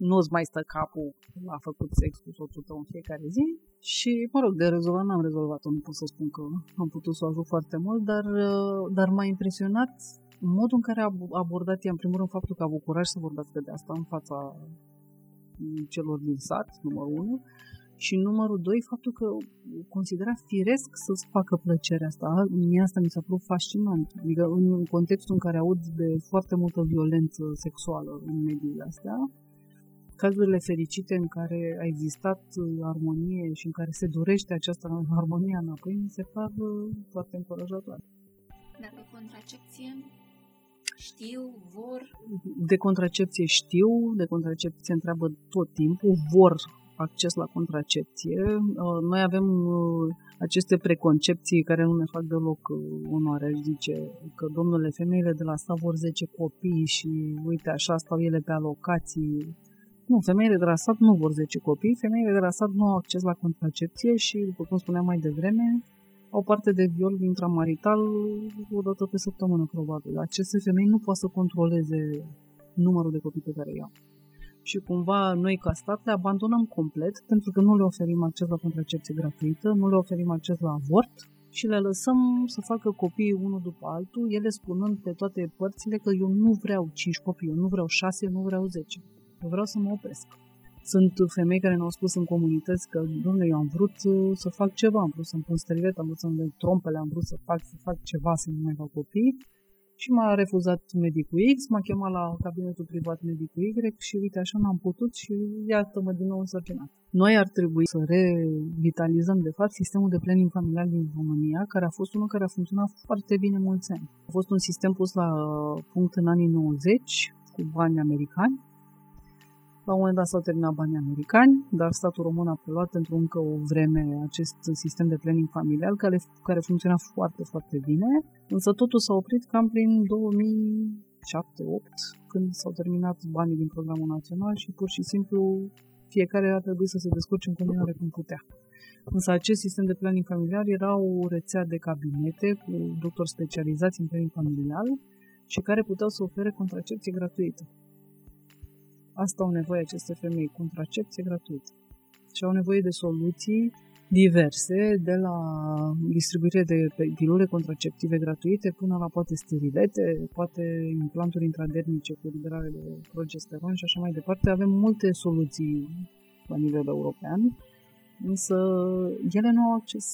nu-ți mai stă capul la făcut sex cu soțul tău în fiecare zi. Și, mă rog, de rezolvat n-am rezolvat-o, nu pot să spun că am putut să o ajut foarte mult, dar, dar m-a impresionat modul în care a abordat ea, în primul rând, faptul că a avut curaj să vorbească de asta în fața celor din sat, numărul 1, și numărul 2, faptul că considera firesc să-ți facă plăcerea asta. Mie asta mi s-a părut fascinant. Adică în contextul în care aud de foarte multă violență sexuală în mediile astea, cazurile fericite în care a existat armonie și în care se dorește această armonie înapoi, mi se par foarte încurajatoare. Dar de contracepție știu, vor? De contracepție știu, de contracepție întreabă tot timpul, vor acces la contracepție. Uh, noi avem uh, aceste preconcepții care nu ne fac deloc uh, onoare, aș zice, că domnule, femeile de la asta vor 10 copii și uite, așa stau ele pe alocații. Nu, femeile de la sat nu vor 10 copii, femeile de la sat nu au acces la contracepție și, după cum spuneam mai devreme, au parte de viol intramarital o dată pe săptămână, probabil. Aceste femei nu pot să controleze numărul de copii pe care i-au și cumva noi ca stat le abandonăm complet pentru că nu le oferim acces la contracepție gratuită, nu le oferim acces la avort și le lăsăm să facă copii unul după altul, ele spunând pe toate părțile că eu nu vreau 5 copii, eu nu vreau 6, eu nu vreau 10. Eu vreau să mă opresc. Sunt femei care ne-au spus în comunități că, domnule, eu am vrut uh, să fac ceva, am vrut să-mi pun sterilet, am vrut să-mi trompele, am vrut să fac, să fac ceva, să nu mai fac copii și m-a refuzat medicul X, m-a chemat la cabinetul privat medicul Y și uite așa n-am putut și iată-mă din nou însărcinat. Noi ar trebui să revitalizăm de fapt sistemul de planning familial din România, care a fost unul care a funcționat foarte bine mulți ani. A fost un sistem pus la punct în anii 90 cu bani americani la un moment dat s-au terminat banii americani, dar statul român a preluat pentru încă o vreme acest sistem de planning familial care, care funcționa foarte, foarte bine, însă totul s-a oprit cam prin 2007-2008, când s-au terminat banii din programul național și pur și simplu fiecare a trebuit să se descurce în continuare cum putea. Însă acest sistem de planning familial era o rețea de cabinete cu doctori specializați în planning familial și care puteau să ofere contracepție gratuită. Asta au nevoie aceste femei, contracepție gratuită. Și au nevoie de soluții diverse, de la distribuire de pilule contraceptive gratuite până la poate sterilete, poate implanturi intradermice cu liberare de progesteron și așa mai departe. Avem multe soluții la nivel european, însă ele nu au acces,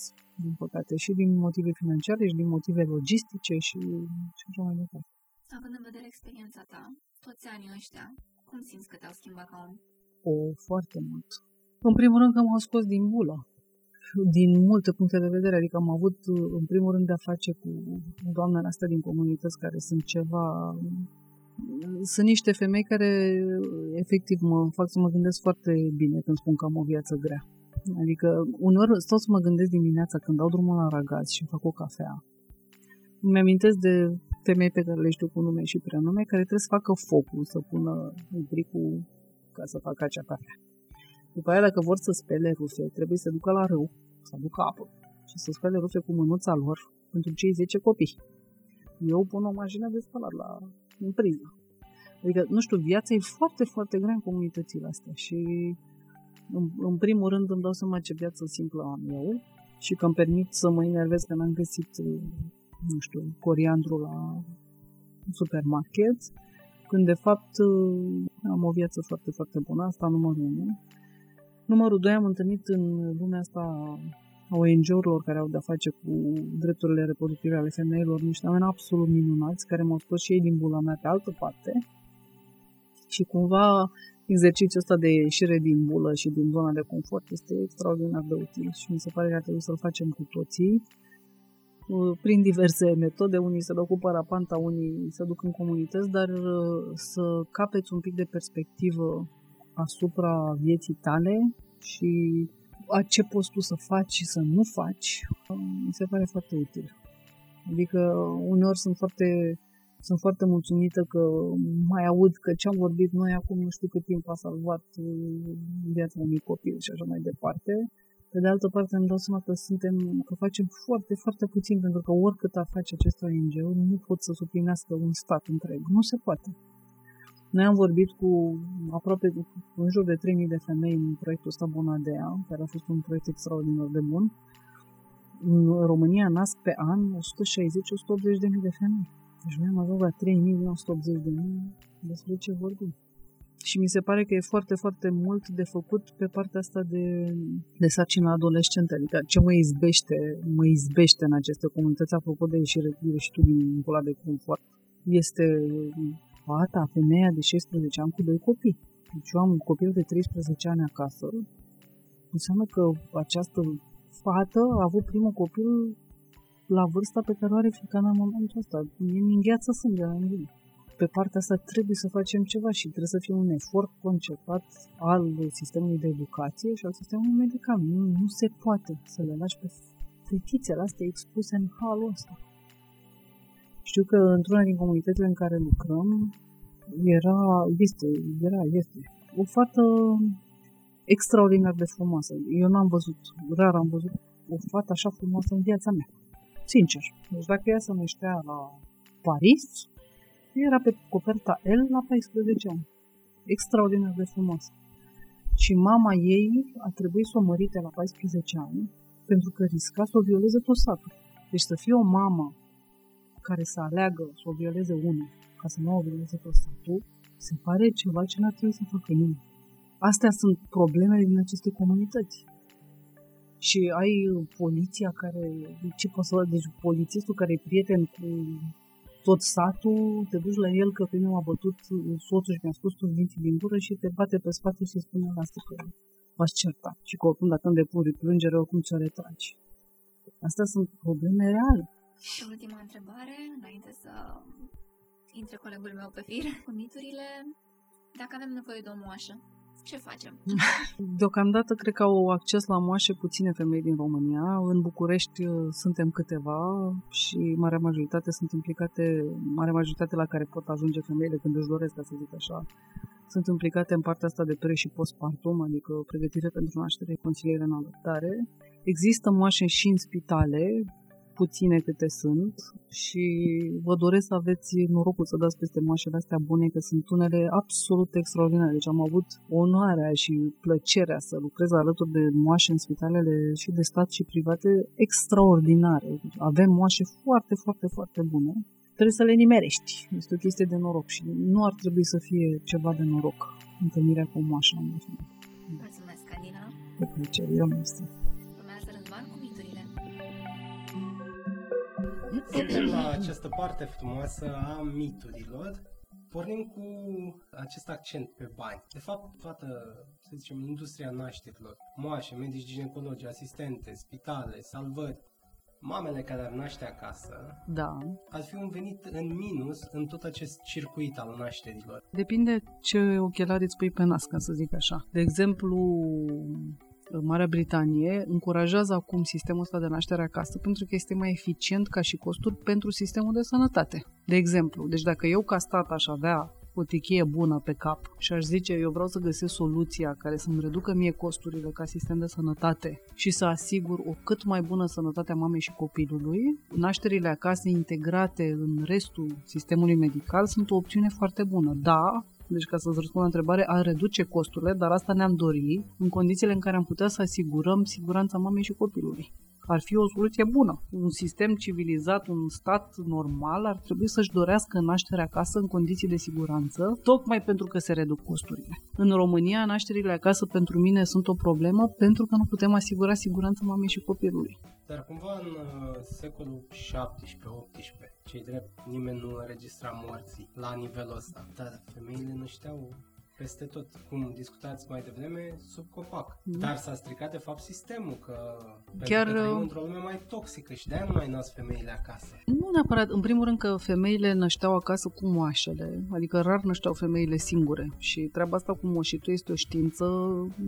din păcate, și din motive financiare și din motive logistice și, și așa mai departe. Având în vedere experiența ta, toți anii ăștia, cum simți că te-au schimbat ca om? O, foarte mult. În primul rând că m-au scos din bulă. Din multe puncte de vedere, adică am avut în primul rând de-a face cu doamnele astea din comunități care sunt ceva... Sunt niște femei care efectiv mă fac să mă gândesc foarte bine când spun că am o viață grea. Adică uneori stau să mă gândesc dimineața când dau drumul la ragaz și fac o cafea. Îmi amintesc de femei pe care le știu cu nume și prenume, care trebuie să facă focul, să pună bricul ca să facă acea cafea. După aia, dacă vor să spele rufe, trebuie să ducă la râu, să aducă apă și să spele rufe cu mânuța lor pentru cei 10 copii. Eu pun o mașină de spălat la în priză. Adică, nu știu, viața e foarte, foarte grea în comunitățile astea și în, în primul rând îmi dau seama ce viață simplă am eu și că îmi permit să mă enervez că n-am găsit nu știu, coriandru la supermarket, când de fapt am o viață foarte, foarte bună, asta numărul 1. Numărul 2 am întâlnit în lumea asta ONG-urilor care au de-a face cu drepturile reproductive ale femeilor, niște oameni absolut minunați, care m-au scos și ei din bula mea pe altă parte. Și cumva exercițiul ăsta de ieșire din bulă și din zona de confort este extraordinar de util și mi se pare că ar trebui să-l facem cu toții prin diverse metode, unii se duc cu parapanta, unii se duc în comunități, dar uh, să capeți un pic de perspectivă asupra vieții tale și a ce poți tu să faci și să nu faci, mi se pare foarte util. Adică uneori sunt foarte, sunt foarte mulțumită că mai aud că ce am vorbit noi acum nu știu cât timp a salvat uh, viața unui copil și așa mai departe. Pe de altă parte îmi dau seama că suntem, că facem foarte, foarte puțin, pentru că oricât ar face acest ONG, nu pot să suplinească un stat întreg. Nu se poate. Noi am vorbit cu aproape în jur de 3.000 de femei în proiectul ăsta Bonadea, care a fost un proiect extraordinar de bun. În România nasc pe an 160-180 de mii de femei. Deci noi am ajuns la 3.180 de mii despre ce vorbim. Și mi se pare că e foarte, foarte mult de făcut pe partea asta de, de sarcină adolescentă. Adică ce mă izbește, mă izbește în aceste comunități, apropo de ieșire, ieși tu din pula de confort, este fata, femeia de 16 ani cu doi copii. Deci eu am un copil de 13 ani acasă. Înseamnă că această fată a avut primul copil la vârsta pe care o are fica în momentul ăsta. E în gheață sângele în mine pe partea asta trebuie să facem ceva și trebuie să fie un efort concepat al sistemului de educație și al sistemului medical. Nu, nu se poate să le lași pe fetițele astea expuse în halul ăsta. Știu că într-una din comunitățile în care lucrăm era, este, era, este o fată extraordinar de frumoasă. Eu n-am văzut, rar am văzut o fată așa frumoasă în viața mea. Sincer. Deci dacă ea se năștea la Paris, era pe coperta L la 14 ani. Extraordinar de frumos. Și mama ei a trebuit să o mărite la 14 ani pentru că risca să o violeze tot satul. Deci să fie o mamă care să aleagă să o violeze unul ca să nu o violeze tot satul, se pare ceva ce n-ar trebui să facă nimeni. Astea sunt problemele din aceste comunități. Și ai poliția care, ce poți să deci polițistul care e prieten cu tot satul, te duci la el că pe mine m-a bătut soțul și mi-a spus tu dinții din gură și te bate pe spate și spune asta că v-ați certa. Și că oricum dacă îmi depuri plângere, oricum ți-o retragi. Astea sunt probleme reale. Și ultima întrebare, înainte să intre colegul meu pe fir, cu miturile, dacă avem nevoie de o moașă, ce facem? Deocamdată cred că au acces la moașe puține femei din România. În București uh, suntem câteva și marea majoritate sunt implicate, marea majoritate la care pot ajunge femeile când își doresc, ca să zic așa, sunt implicate în partea asta de pre- și postpartum, adică pregătire pentru naștere, consiliere în adoptare. Există moașe și în spitale, puține câte sunt și vă doresc să aveți norocul să dați peste moașele astea bune, că sunt unele absolut extraordinare. Deci am avut onoarea și plăcerea să lucrez alături de moașe în spitalele și de stat și private extraordinare. Avem moașe foarte, foarte, foarte bune. Trebuie să le nimerești. Este o chestie de noroc și nu ar trebui să fie ceva de noroc întâlnirea cu moașa. Mulțumesc, Adina. De plăcere, eu nu Suntem la această parte frumoasă a miturilor. Pornim cu acest accent pe bani. De fapt, toată, să zicem, industria nașterilor, moașe, medici ginecologi, asistente, spitale, salvări, mamele care ar naște acasă, da. ar fi un venit în minus în tot acest circuit al nașterilor. Depinde ce ochelari îți pui pe nas, ca să zic așa. De exemplu, Marea Britanie încurajează acum sistemul ăsta de naștere acasă pentru că este mai eficient ca și costuri pentru sistemul de sănătate. De exemplu, deci dacă eu ca stat aș avea o tichie bună pe cap și aș zice eu vreau să găsesc soluția care să-mi reducă mie costurile ca sistem de sănătate și să asigur o cât mai bună sănătate a mamei și copilului, nașterile acasă integrate în restul sistemului medical sunt o opțiune foarte bună. Da, deci ca să-ți răspund la întrebare, a reduce costurile, dar asta ne-am dorit în condițiile în care am putea să asigurăm siguranța mamei și copilului. Ar fi o soluție bună. Un sistem civilizat, un stat normal ar trebui să-și dorească nașterea acasă în condiții de siguranță, tocmai pentru că se reduc costurile. În România, nașterile acasă pentru mine sunt o problemă pentru că nu putem asigura siguranța mamei și copilului. Dar cumva în uh, secolul 17-18 cei drept, nimeni nu înregistra morții la nivelul ăsta. Dar femeile nășteau peste tot, cum discutați mai devreme, sub copac. Mm. Dar s-a stricat de fapt sistemul, că Chiar... pentru că uh, într-o lume mai toxică și de-aia nu mai nasc femeile acasă. Nu neapărat, în primul rând că femeile nășteau acasă cu moașele, adică rar nășteau femeile singure și treaba asta cu moșitul este o știință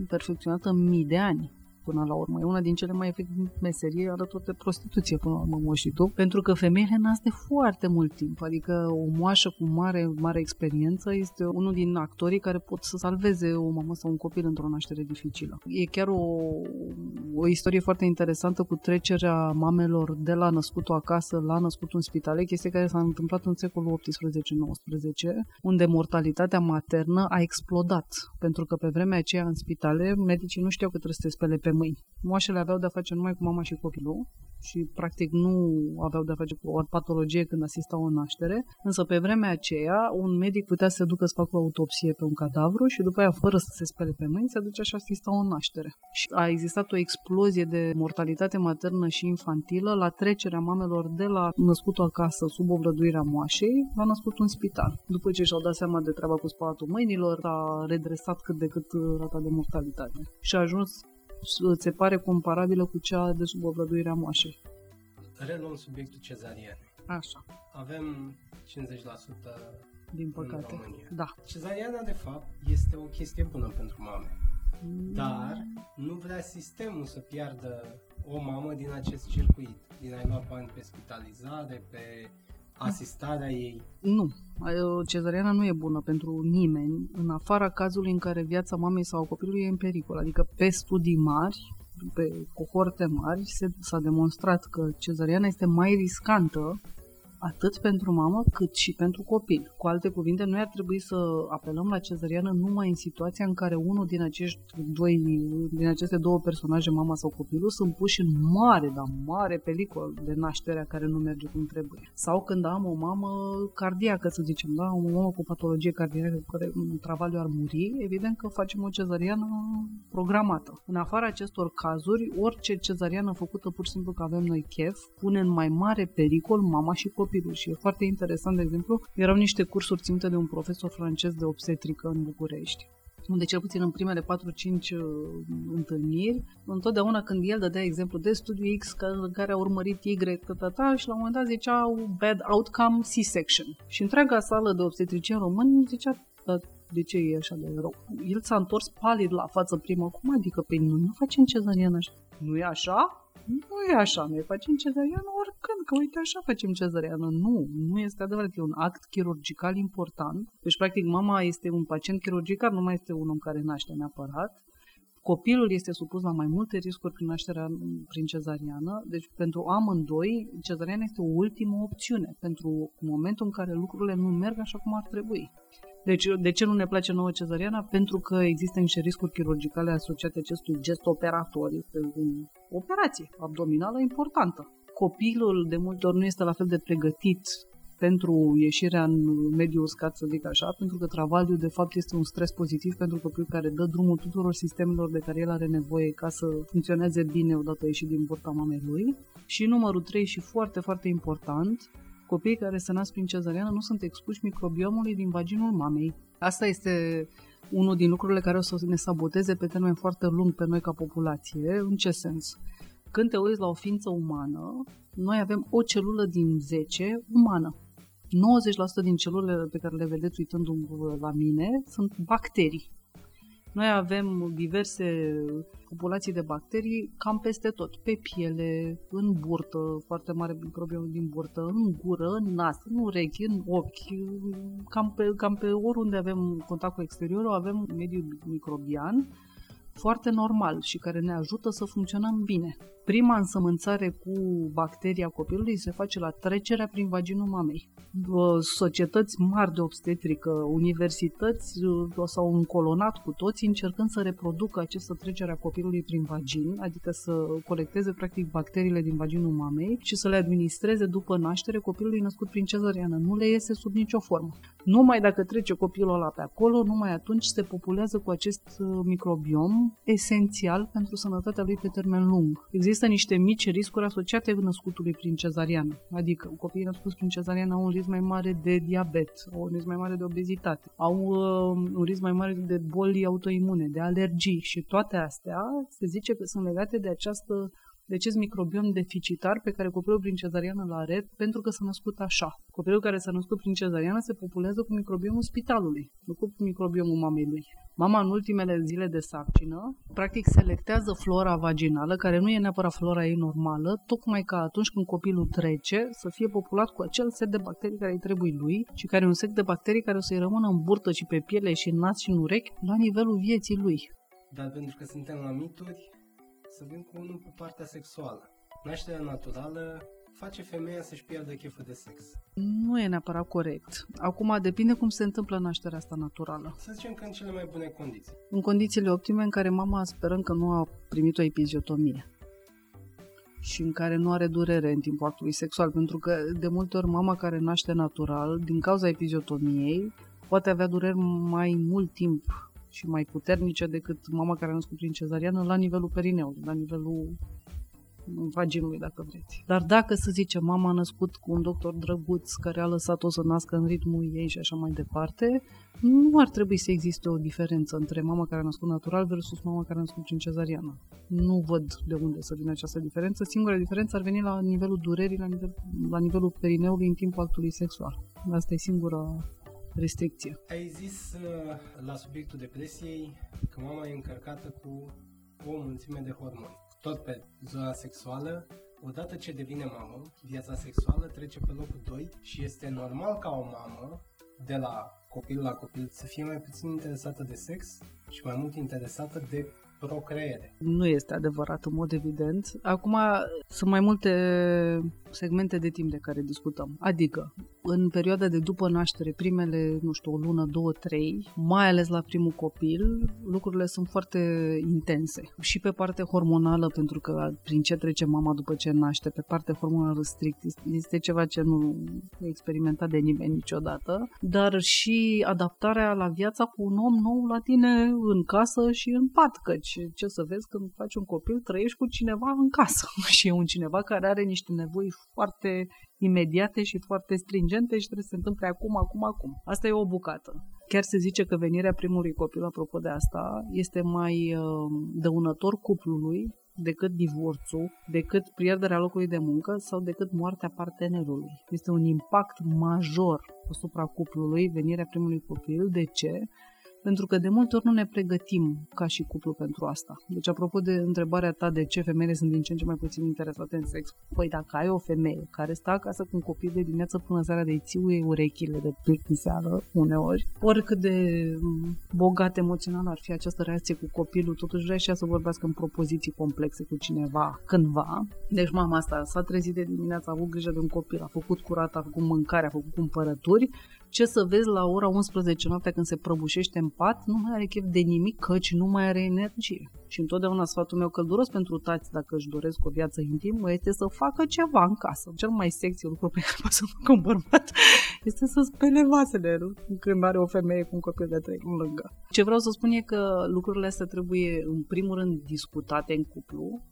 perfecționată mii de ani până la urmă. E una din cele mai efective meserii alături de prostituție până la urmă moșitul, pentru că femeile nasc de foarte mult timp, adică o moașă cu mare, mare experiență este unul din actorii care pot să salveze o mamă sau un copil într-o naștere dificilă. E chiar o, o o istorie foarte interesantă cu trecerea mamelor de la născutul acasă la născutul în spitale, chestie care s-a întâmplat în secolul 18-19, unde mortalitatea maternă a explodat, pentru că pe vremea aceea în spitale medicii nu știau că trebuie să te spele pe mâini. Moașele aveau de-a face numai cu mama și copilul și practic nu aveau de-a face cu o patologie când asistau în naștere, însă pe vremea aceea un medic putea să ducă să facă o autopsie pe un cadavru și după aia, fără să se spele pe mâini, se ducea și asista o naștere. Și a existat o explozie de mortalitate maternă și infantilă la trecerea mamelor de la născutul acasă sub obrăduirea moașei la născutul în spital. După ce și-au dat seama de treaba cu spălatul mâinilor, a redresat cât de cât rata de mortalitate. Și a ajuns îți se pare comparabilă cu cea de sub obrăduirea moașei. Reluăm subiectul cezariane. Așa. Avem 50% din păcate. în România. Da. Cezariana, de fapt, este o chestie bună pentru mame. Dar nu vrea sistemul să piardă o mamă din acest circuit, din a-i lua bani pe spitalizare, pe asistarea ei. Nu, cezariana nu e bună pentru nimeni, în afara cazului în care viața mamei sau copilului e în pericol. Adică pe studii mari, pe cohorte mari, se, s-a demonstrat că cezariana este mai riscantă atât pentru mamă cât și pentru copil. Cu alte cuvinte, noi ar trebui să apelăm la cezariană numai în situația în care unul din acești doi, din aceste două personaje, mama sau copilul, sunt puși în mare, dar mare pericol de nașterea care nu merge cum trebuie. Sau când am o mamă cardiacă, să zicem, da, o mamă cu patologie cardiacă cu care un travaliu ar muri, evident că facem o cezariană programată. În afara acestor cazuri, orice cezariană făcută pur și simplu că avem noi chef, pune în mai mare pericol mama și copilul copilul și e foarte interesant, de exemplu, erau niște cursuri ținute de un profesor francez de obstetrică în București unde cel puțin în primele 4-5 uh, întâlniri, întotdeauna când el dădea exemplu de studiu X care a urmărit Y, tata, și la un moment dat ziceau bad outcome C-section. Și întreaga sală de obstetricieni români zicea, de ce e așa de rău? El s-a întors palid la față prima, cum adică pe noi nu facem cezariană așa? Nu e așa? Nu e așa, noi facem cezariană oricând, că uite așa facem cezariană. Nu, nu este adevărat, e un act chirurgical important. Deci, practic, mama este un pacient chirurgical, nu mai este un om care naște neapărat. Copilul este supus la mai multe riscuri prin nașterea prin cezariană, deci pentru amândoi, cezariana este o ultimă opțiune pentru momentul în care lucrurile nu merg așa cum ar trebui. Deci, de ce nu ne place nouă cezariana? Pentru că există niște riscuri chirurgicale asociate acestui gest operator. Este o operație abdominală importantă. Copilul de multe ori nu este la fel de pregătit pentru ieșirea în mediul uscat, să zic așa, pentru că travaliul de fapt este un stres pozitiv pentru copil care dă drumul tuturor sistemelor de care el are nevoie ca să funcționeze bine odată ieșit din burta mamei lui. Și numărul 3 și foarte, foarte important, Copiii care se nasc prin cezariană nu sunt expuși microbiomului din vaginul mamei. Asta este unul din lucrurile care o să ne saboteze pe termen foarte lung pe noi ca populație. În ce sens? Când te uiți la o ființă umană, noi avem o celulă din 10 umană. 90% din celulele pe care le vedeți uitându-vă la mine sunt bacterii. Noi avem diverse populații de bacterii cam peste tot, pe piele, în burtă, foarte mare microbiom din burtă, în gură, în nas, în urechi, în ochi, cam pe, cam pe oriunde avem contact cu exteriorul, avem un mediu microbian foarte normal și care ne ajută să funcționăm bine. Prima însămânțare cu bacteria copilului se face la trecerea prin vaginul mamei. Societăți mari de obstetrică, universități s-au încolonat cu toți încercând să reproducă această trecere a copilului prin vagin, adică să colecteze practic bacteriile din vaginul mamei și să le administreze după naștere copilului născut prin cezăriană. Nu le iese sub nicio formă. Numai dacă trece copilul ăla pe acolo, numai atunci se populează cu acest uh, microbiom esențial pentru sănătatea lui pe termen lung. Există Există niște mici riscuri asociate născutului prin cezariană, adică copiii născuți prin cezariană au un risc mai mare de diabet, au un risc mai mare de obezitate, au uh, un risc mai mare de boli autoimune, de alergii și toate astea se zice că sunt legate de această de acest microbiom deficitar pe care copilul prin cezariană îl are pentru că s-a născut așa. Copilul care s-a născut prin cezariană se populează cu microbiomul spitalului, nu cu microbiomul mamei lui. Mama în ultimele zile de sarcină, practic selectează flora vaginală, care nu e neapărat flora ei normală, tocmai ca atunci când copilul trece să fie populat cu acel set de bacterii care îi trebuie lui și care e un set de bacterii care o să-i rămână în burtă și pe piele și în nas și în urechi la nivelul vieții lui. Dar pentru că suntem la mituri, să vin cu unul pe partea sexuală. Nașterea naturală face femeia să-și pierdă cheful de sex. Nu e neapărat corect. Acum depinde cum se întâmplă nașterea asta naturală. Să zicem că în cele mai bune condiții. În condițiile optime în care mama sperăm că nu a primit o epiziotomie și în care nu are durere în timpul actului sexual, pentru că de multe ori mama care naște natural, din cauza epiziotomiei, poate avea dureri mai mult timp și mai puternice decât mama care a născut prin cezariană la nivelul perineului, la nivelul vaginului, dacă vreți. Dar dacă, să zicem, mama a născut cu un doctor drăguț care a lăsat-o să nască în ritmul ei și așa mai departe, nu ar trebui să existe o diferență între mama care a născut natural versus mama care a născut prin cezariană. Nu văd de unde să vină această diferență. Singura diferență ar veni la nivelul durerii, la, nivel, la nivelul perineului în timpul actului sexual. Asta e singura restricție. Ai zis uh, la subiectul depresiei că mama e încărcată cu o mulțime de hormoni tot pe zona sexuală, odată ce devine mamă, viața sexuală trece pe locul 2 și este normal ca o mamă, de la copil la copil, să fie mai puțin interesată de sex și mai mult interesată de procreere. Nu este adevărat în mod evident. Acum sunt mai multe segmente de timp de care discutăm. Adică, în perioada de după naștere, primele, nu știu, o lună, două, trei, mai ales la primul copil, lucrurile sunt foarte intense. Și pe partea hormonală, pentru că prin ce trece mama după ce naște, pe partea hormonală strict, este ceva ce nu e experimentat de nimeni niciodată, dar și adaptarea la viața cu un om nou la tine în casă și în pat, căci ce să vezi când faci un copil, trăiești cu cineva în casă și e un cineva care are niște nevoi foarte imediate și foarte stringente și trebuie să se întâmple acum, acum, acum. Asta e o bucată. Chiar se zice că venirea primului copil, apropo de asta, este mai uh, dăunător cuplului decât divorțul, decât pierderea locului de muncă sau decât moartea partenerului. Este un impact major asupra cuplului, venirea primului copil. De ce? Pentru că de multe ori nu ne pregătim ca și cuplu pentru asta. Deci, apropo de întrebarea ta de ce femeile sunt din ce în ce mai puțin interesate în sex, păi dacă ai o femeie care stă acasă cu un copil de dimineață până seara de țiuie urechile de plictiseală uneori, oricât de mm, bogat emoțional ar fi această reacție cu copilul, totuși vrea și ea să vorbească în propoziții complexe cu cineva cândva. Deci mama asta s-a trezit de dimineață, a avut grijă de un copil, a făcut curat, a făcut mâncare, a făcut cumpărături ce să vezi la ora 11 noaptea când se prăbușește în pat, nu mai are chef de nimic, căci nu mai are energie. Și întotdeauna sfatul meu călduros pentru tați, dacă își doresc o viață intimă, este să facă ceva în casă. Cel mai sexy lucru pe care poate să facă un bărbat este să spele vasele când are o femeie cu un copil de trei lângă. Ce vreau să spun e că lucrurile astea trebuie, în primul rând, discutate în cuplu,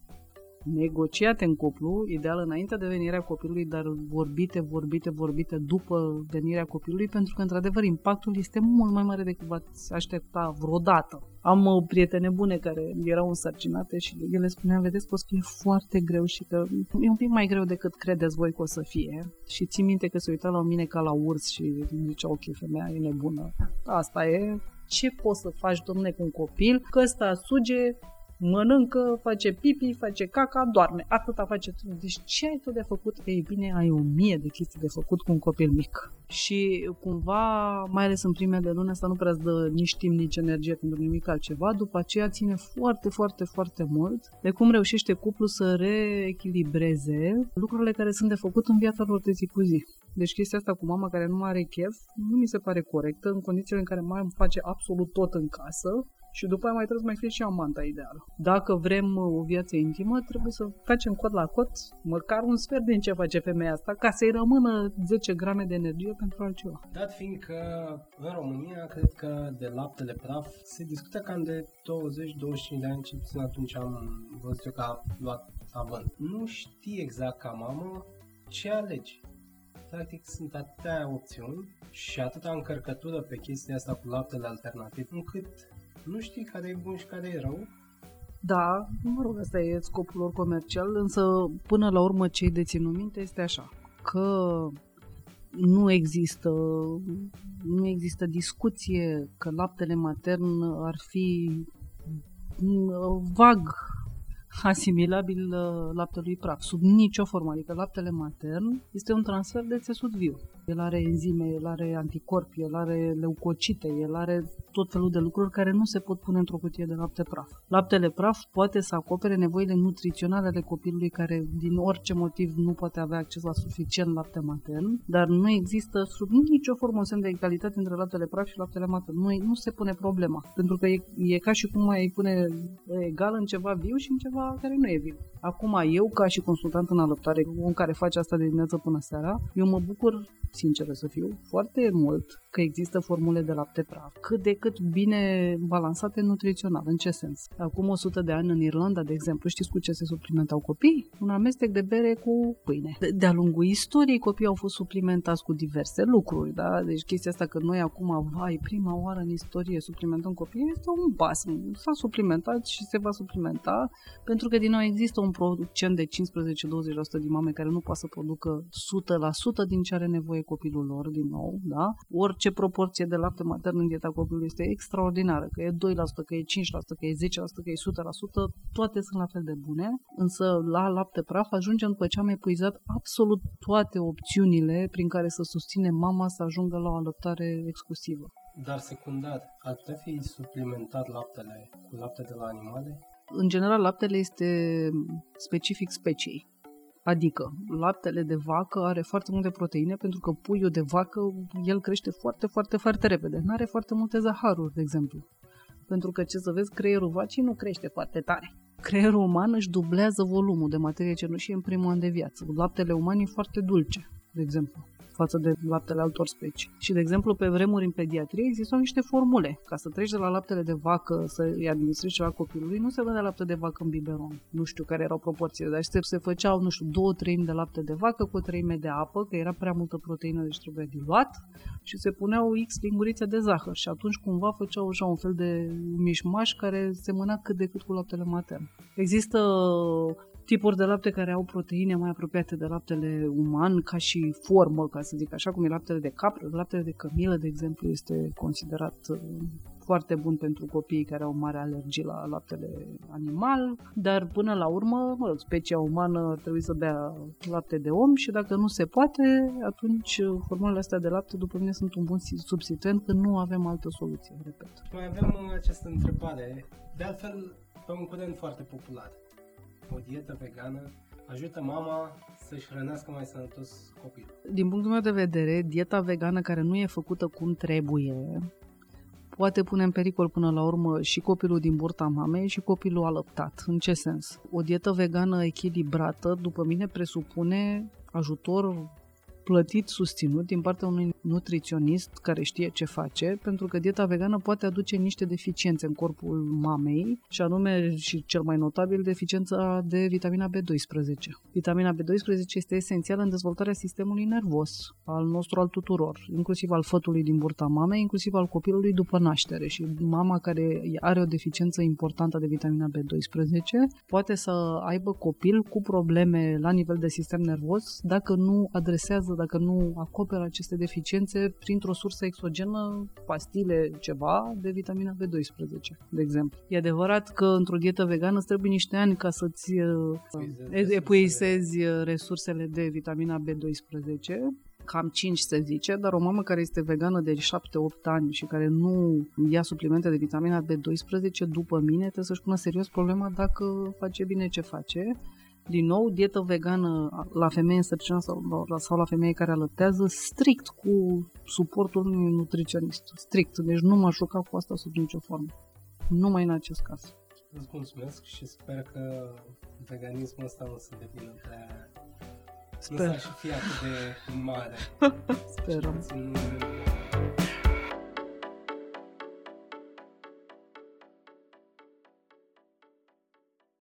negociate în cuplu, ideal înainte de venirea copilului, dar vorbite, vorbite, vorbite după venirea copilului, pentru că, într-adevăr, impactul este mult mai mare decât v-ați aștepta vreodată. Am o uh, prietene bune care erau însărcinate și ele spuneau, vedeți că o să fie foarte greu și că e un pic mai greu decât credeți voi că o să fie. Și țin minte că se uita la mine ca la urs și zicea, ok, femeia e nebună. Asta e, ce poți să faci, domne, cu un copil, că ăsta suge, mănâncă, face pipi, face caca, doarme. Atâta face. Deci ce ai tu de făcut? Ei bine, ai o mie de chestii de făcut cu un copil mic. Și cumva, mai ales în primele luni, asta nu prea îți dă nici timp, nici energie pentru nimic altceva. După aceea ține foarte, foarte, foarte mult de cum reușește cuplu să reechilibreze lucrurile care sunt de făcut în viața lor de zi cu zi. Deci chestia asta cu mama care nu are chef nu mi se pare corectă în condițiile în care mama face absolut tot în casă și după aia mai trebuie să mai fie și amanta ideală. Dacă vrem uh, o viață intimă, trebuie să facem cot la cot măcar un sfert din ce face femeia asta, ca să-i rămână 10 grame de energie pentru altceva. Dat fiind că în România, cred că de laptele praf se discută cam de 20-25 de ani, ce puțin atunci am văzut eu că a luat avânt. Nu știi exact ca mamă ce alegi practic sunt atâtea opțiuni și atâta încărcătură pe chestia asta cu laptele alternativ, încât nu știi care e bun și care e rău. Da, mă rog, asta e scopul lor comercial, însă până la urmă ce-i de ținut minte este așa, că nu există, nu există discuție că laptele matern ar fi vag asimilabil uh, laptelui praf, sub nicio formă. Adică laptele matern este un transfer de țesut viu. El are enzime, el are anticorpi, el are leucocite, el are tot felul de lucruri care nu se pot pune într-o cutie de lapte praf. Laptele praf poate să acopere nevoile nutriționale ale copilului care din orice motiv nu poate avea acces la suficient lapte matern, dar nu există sub nicio formă un semn de egalitate între laptele praf și laptele matern. Nu, nu se pune problema, pentru că e, e ca și cum mai pune egal în ceva viu și în ceva care nu e viu. Acum, eu, ca și consultant în alăptare, un care face asta de dimineață până seara, eu mă bucur, sincer să fiu, foarte mult că există formule de lapte praf, cât de cât bine balansate nutrițional. În ce sens? Acum 100 de ani în Irlanda, de exemplu, știți cu ce se suplimentau copii? Un amestec de bere cu pâine. De-a lungul istoriei, copiii au fost suplimentați cu diverse lucruri, da? Deci chestia asta că noi acum, vai, prima oară în istorie suplimentăm copiii, este un basm. S-a suplimentat și se va suplimenta, pentru că din nou există un procent de 15-20% din mame care nu poate să producă 100% din ce are nevoie copilul lor, din nou, da? Orice proporție de lapte matern în dieta copilului este extraordinară, că e 2%, că e 5%, că e 10%, că e 100%, toate sunt la fel de bune, însă la lapte praf ajungem după ce am epuizat absolut toate opțiunile prin care să susține mama să ajungă la o alăptare exclusivă. Dar secundar, ar putea fi suplimentat laptele cu lapte de la animale? În general, laptele este specific speciei. Adică, laptele de vacă are foarte multe proteine pentru că puiul de vacă, el crește foarte, foarte, foarte repede. Nu are foarte multe zaharuri, de exemplu. Pentru că, ce să vezi, creierul vacii nu crește foarte tare. Creierul uman își dublează volumul de materie cenușie în primul an de viață. Laptele uman e foarte dulce, de exemplu față de laptele altor specii. Și, de exemplu, pe vremuri în pediatrie existau niște formule. Ca să treci de la laptele de vacă să îi administrezi ceva copilului, nu se dădea lapte de vacă în biberon. Nu știu care erau proporțiile, dar se, se făceau, nu știu, două treimi de lapte de vacă cu o treime de apă, că era prea multă proteină, deci trebuia diluat, și se puneau X lingurițe de zahăr. Și atunci cumva făceau așa un fel de mișmaș care semăna cât de cât cu laptele matern. Există tipuri de lapte care au proteine mai apropiate de laptele uman, ca și formă, ca să zic așa, cum e laptele de capră. Laptele de cămilă, de exemplu, este considerat uh, foarte bun pentru copiii care au mare alergii la laptele animal, dar până la urmă, mă rog, specia umană trebuie să bea lapte de om și dacă nu se poate, atunci uh, formulele astea de lapte, după mine, sunt un bun substituent, că nu avem altă soluție, repet. Mai avem uh, această întrebare, de altfel, pe un curent foarte popular o dietă vegană ajută mama să-și hrănească mai sănătos copilul. Din punctul meu de vedere, dieta vegană care nu e făcută cum trebuie poate pune în pericol până la urmă și copilul din burta mamei și copilul alăptat. În ce sens? O dietă vegană echilibrată, după mine, presupune ajutor plătit, susținut din partea unui nutriționist care știe ce face, pentru că dieta vegană poate aduce niște deficiențe în corpul mamei, și anume, și cel mai notabil, deficiența de vitamina B12. Vitamina B12 este esențială în dezvoltarea sistemului nervos, al nostru, al tuturor, inclusiv al fătului din burta mamei, inclusiv al copilului după naștere. Și mama care are o deficiență importantă de vitamina B12 poate să aibă copil cu probleme la nivel de sistem nervos dacă nu adresează dacă nu acoperă aceste deficiențe printr-o sursă exogenă, pastile, ceva, de vitamina B12, de exemplu. E adevărat că într-o dietă vegană îți trebuie niște ani ca să-ți uh, epuisezi uh, resursele de vitamina B12, cam 5 se zice, dar o mamă care este vegană de 7-8 ani și care nu ia suplimente de vitamina B12, după mine, trebuie să-și pună serios problema dacă face bine ce face din nou, dietă vegană la femei însărcinată sau, sau la femei care alăptează, strict cu suportul unui nutriționist. Strict. Deci nu m-aș juca cu asta sub nicio formă. Numai în acest caz. Îți mulțumesc și sper că veganismul ăsta nu să devină prea... Sper. Nu să și fie atât de mare. Sperăm.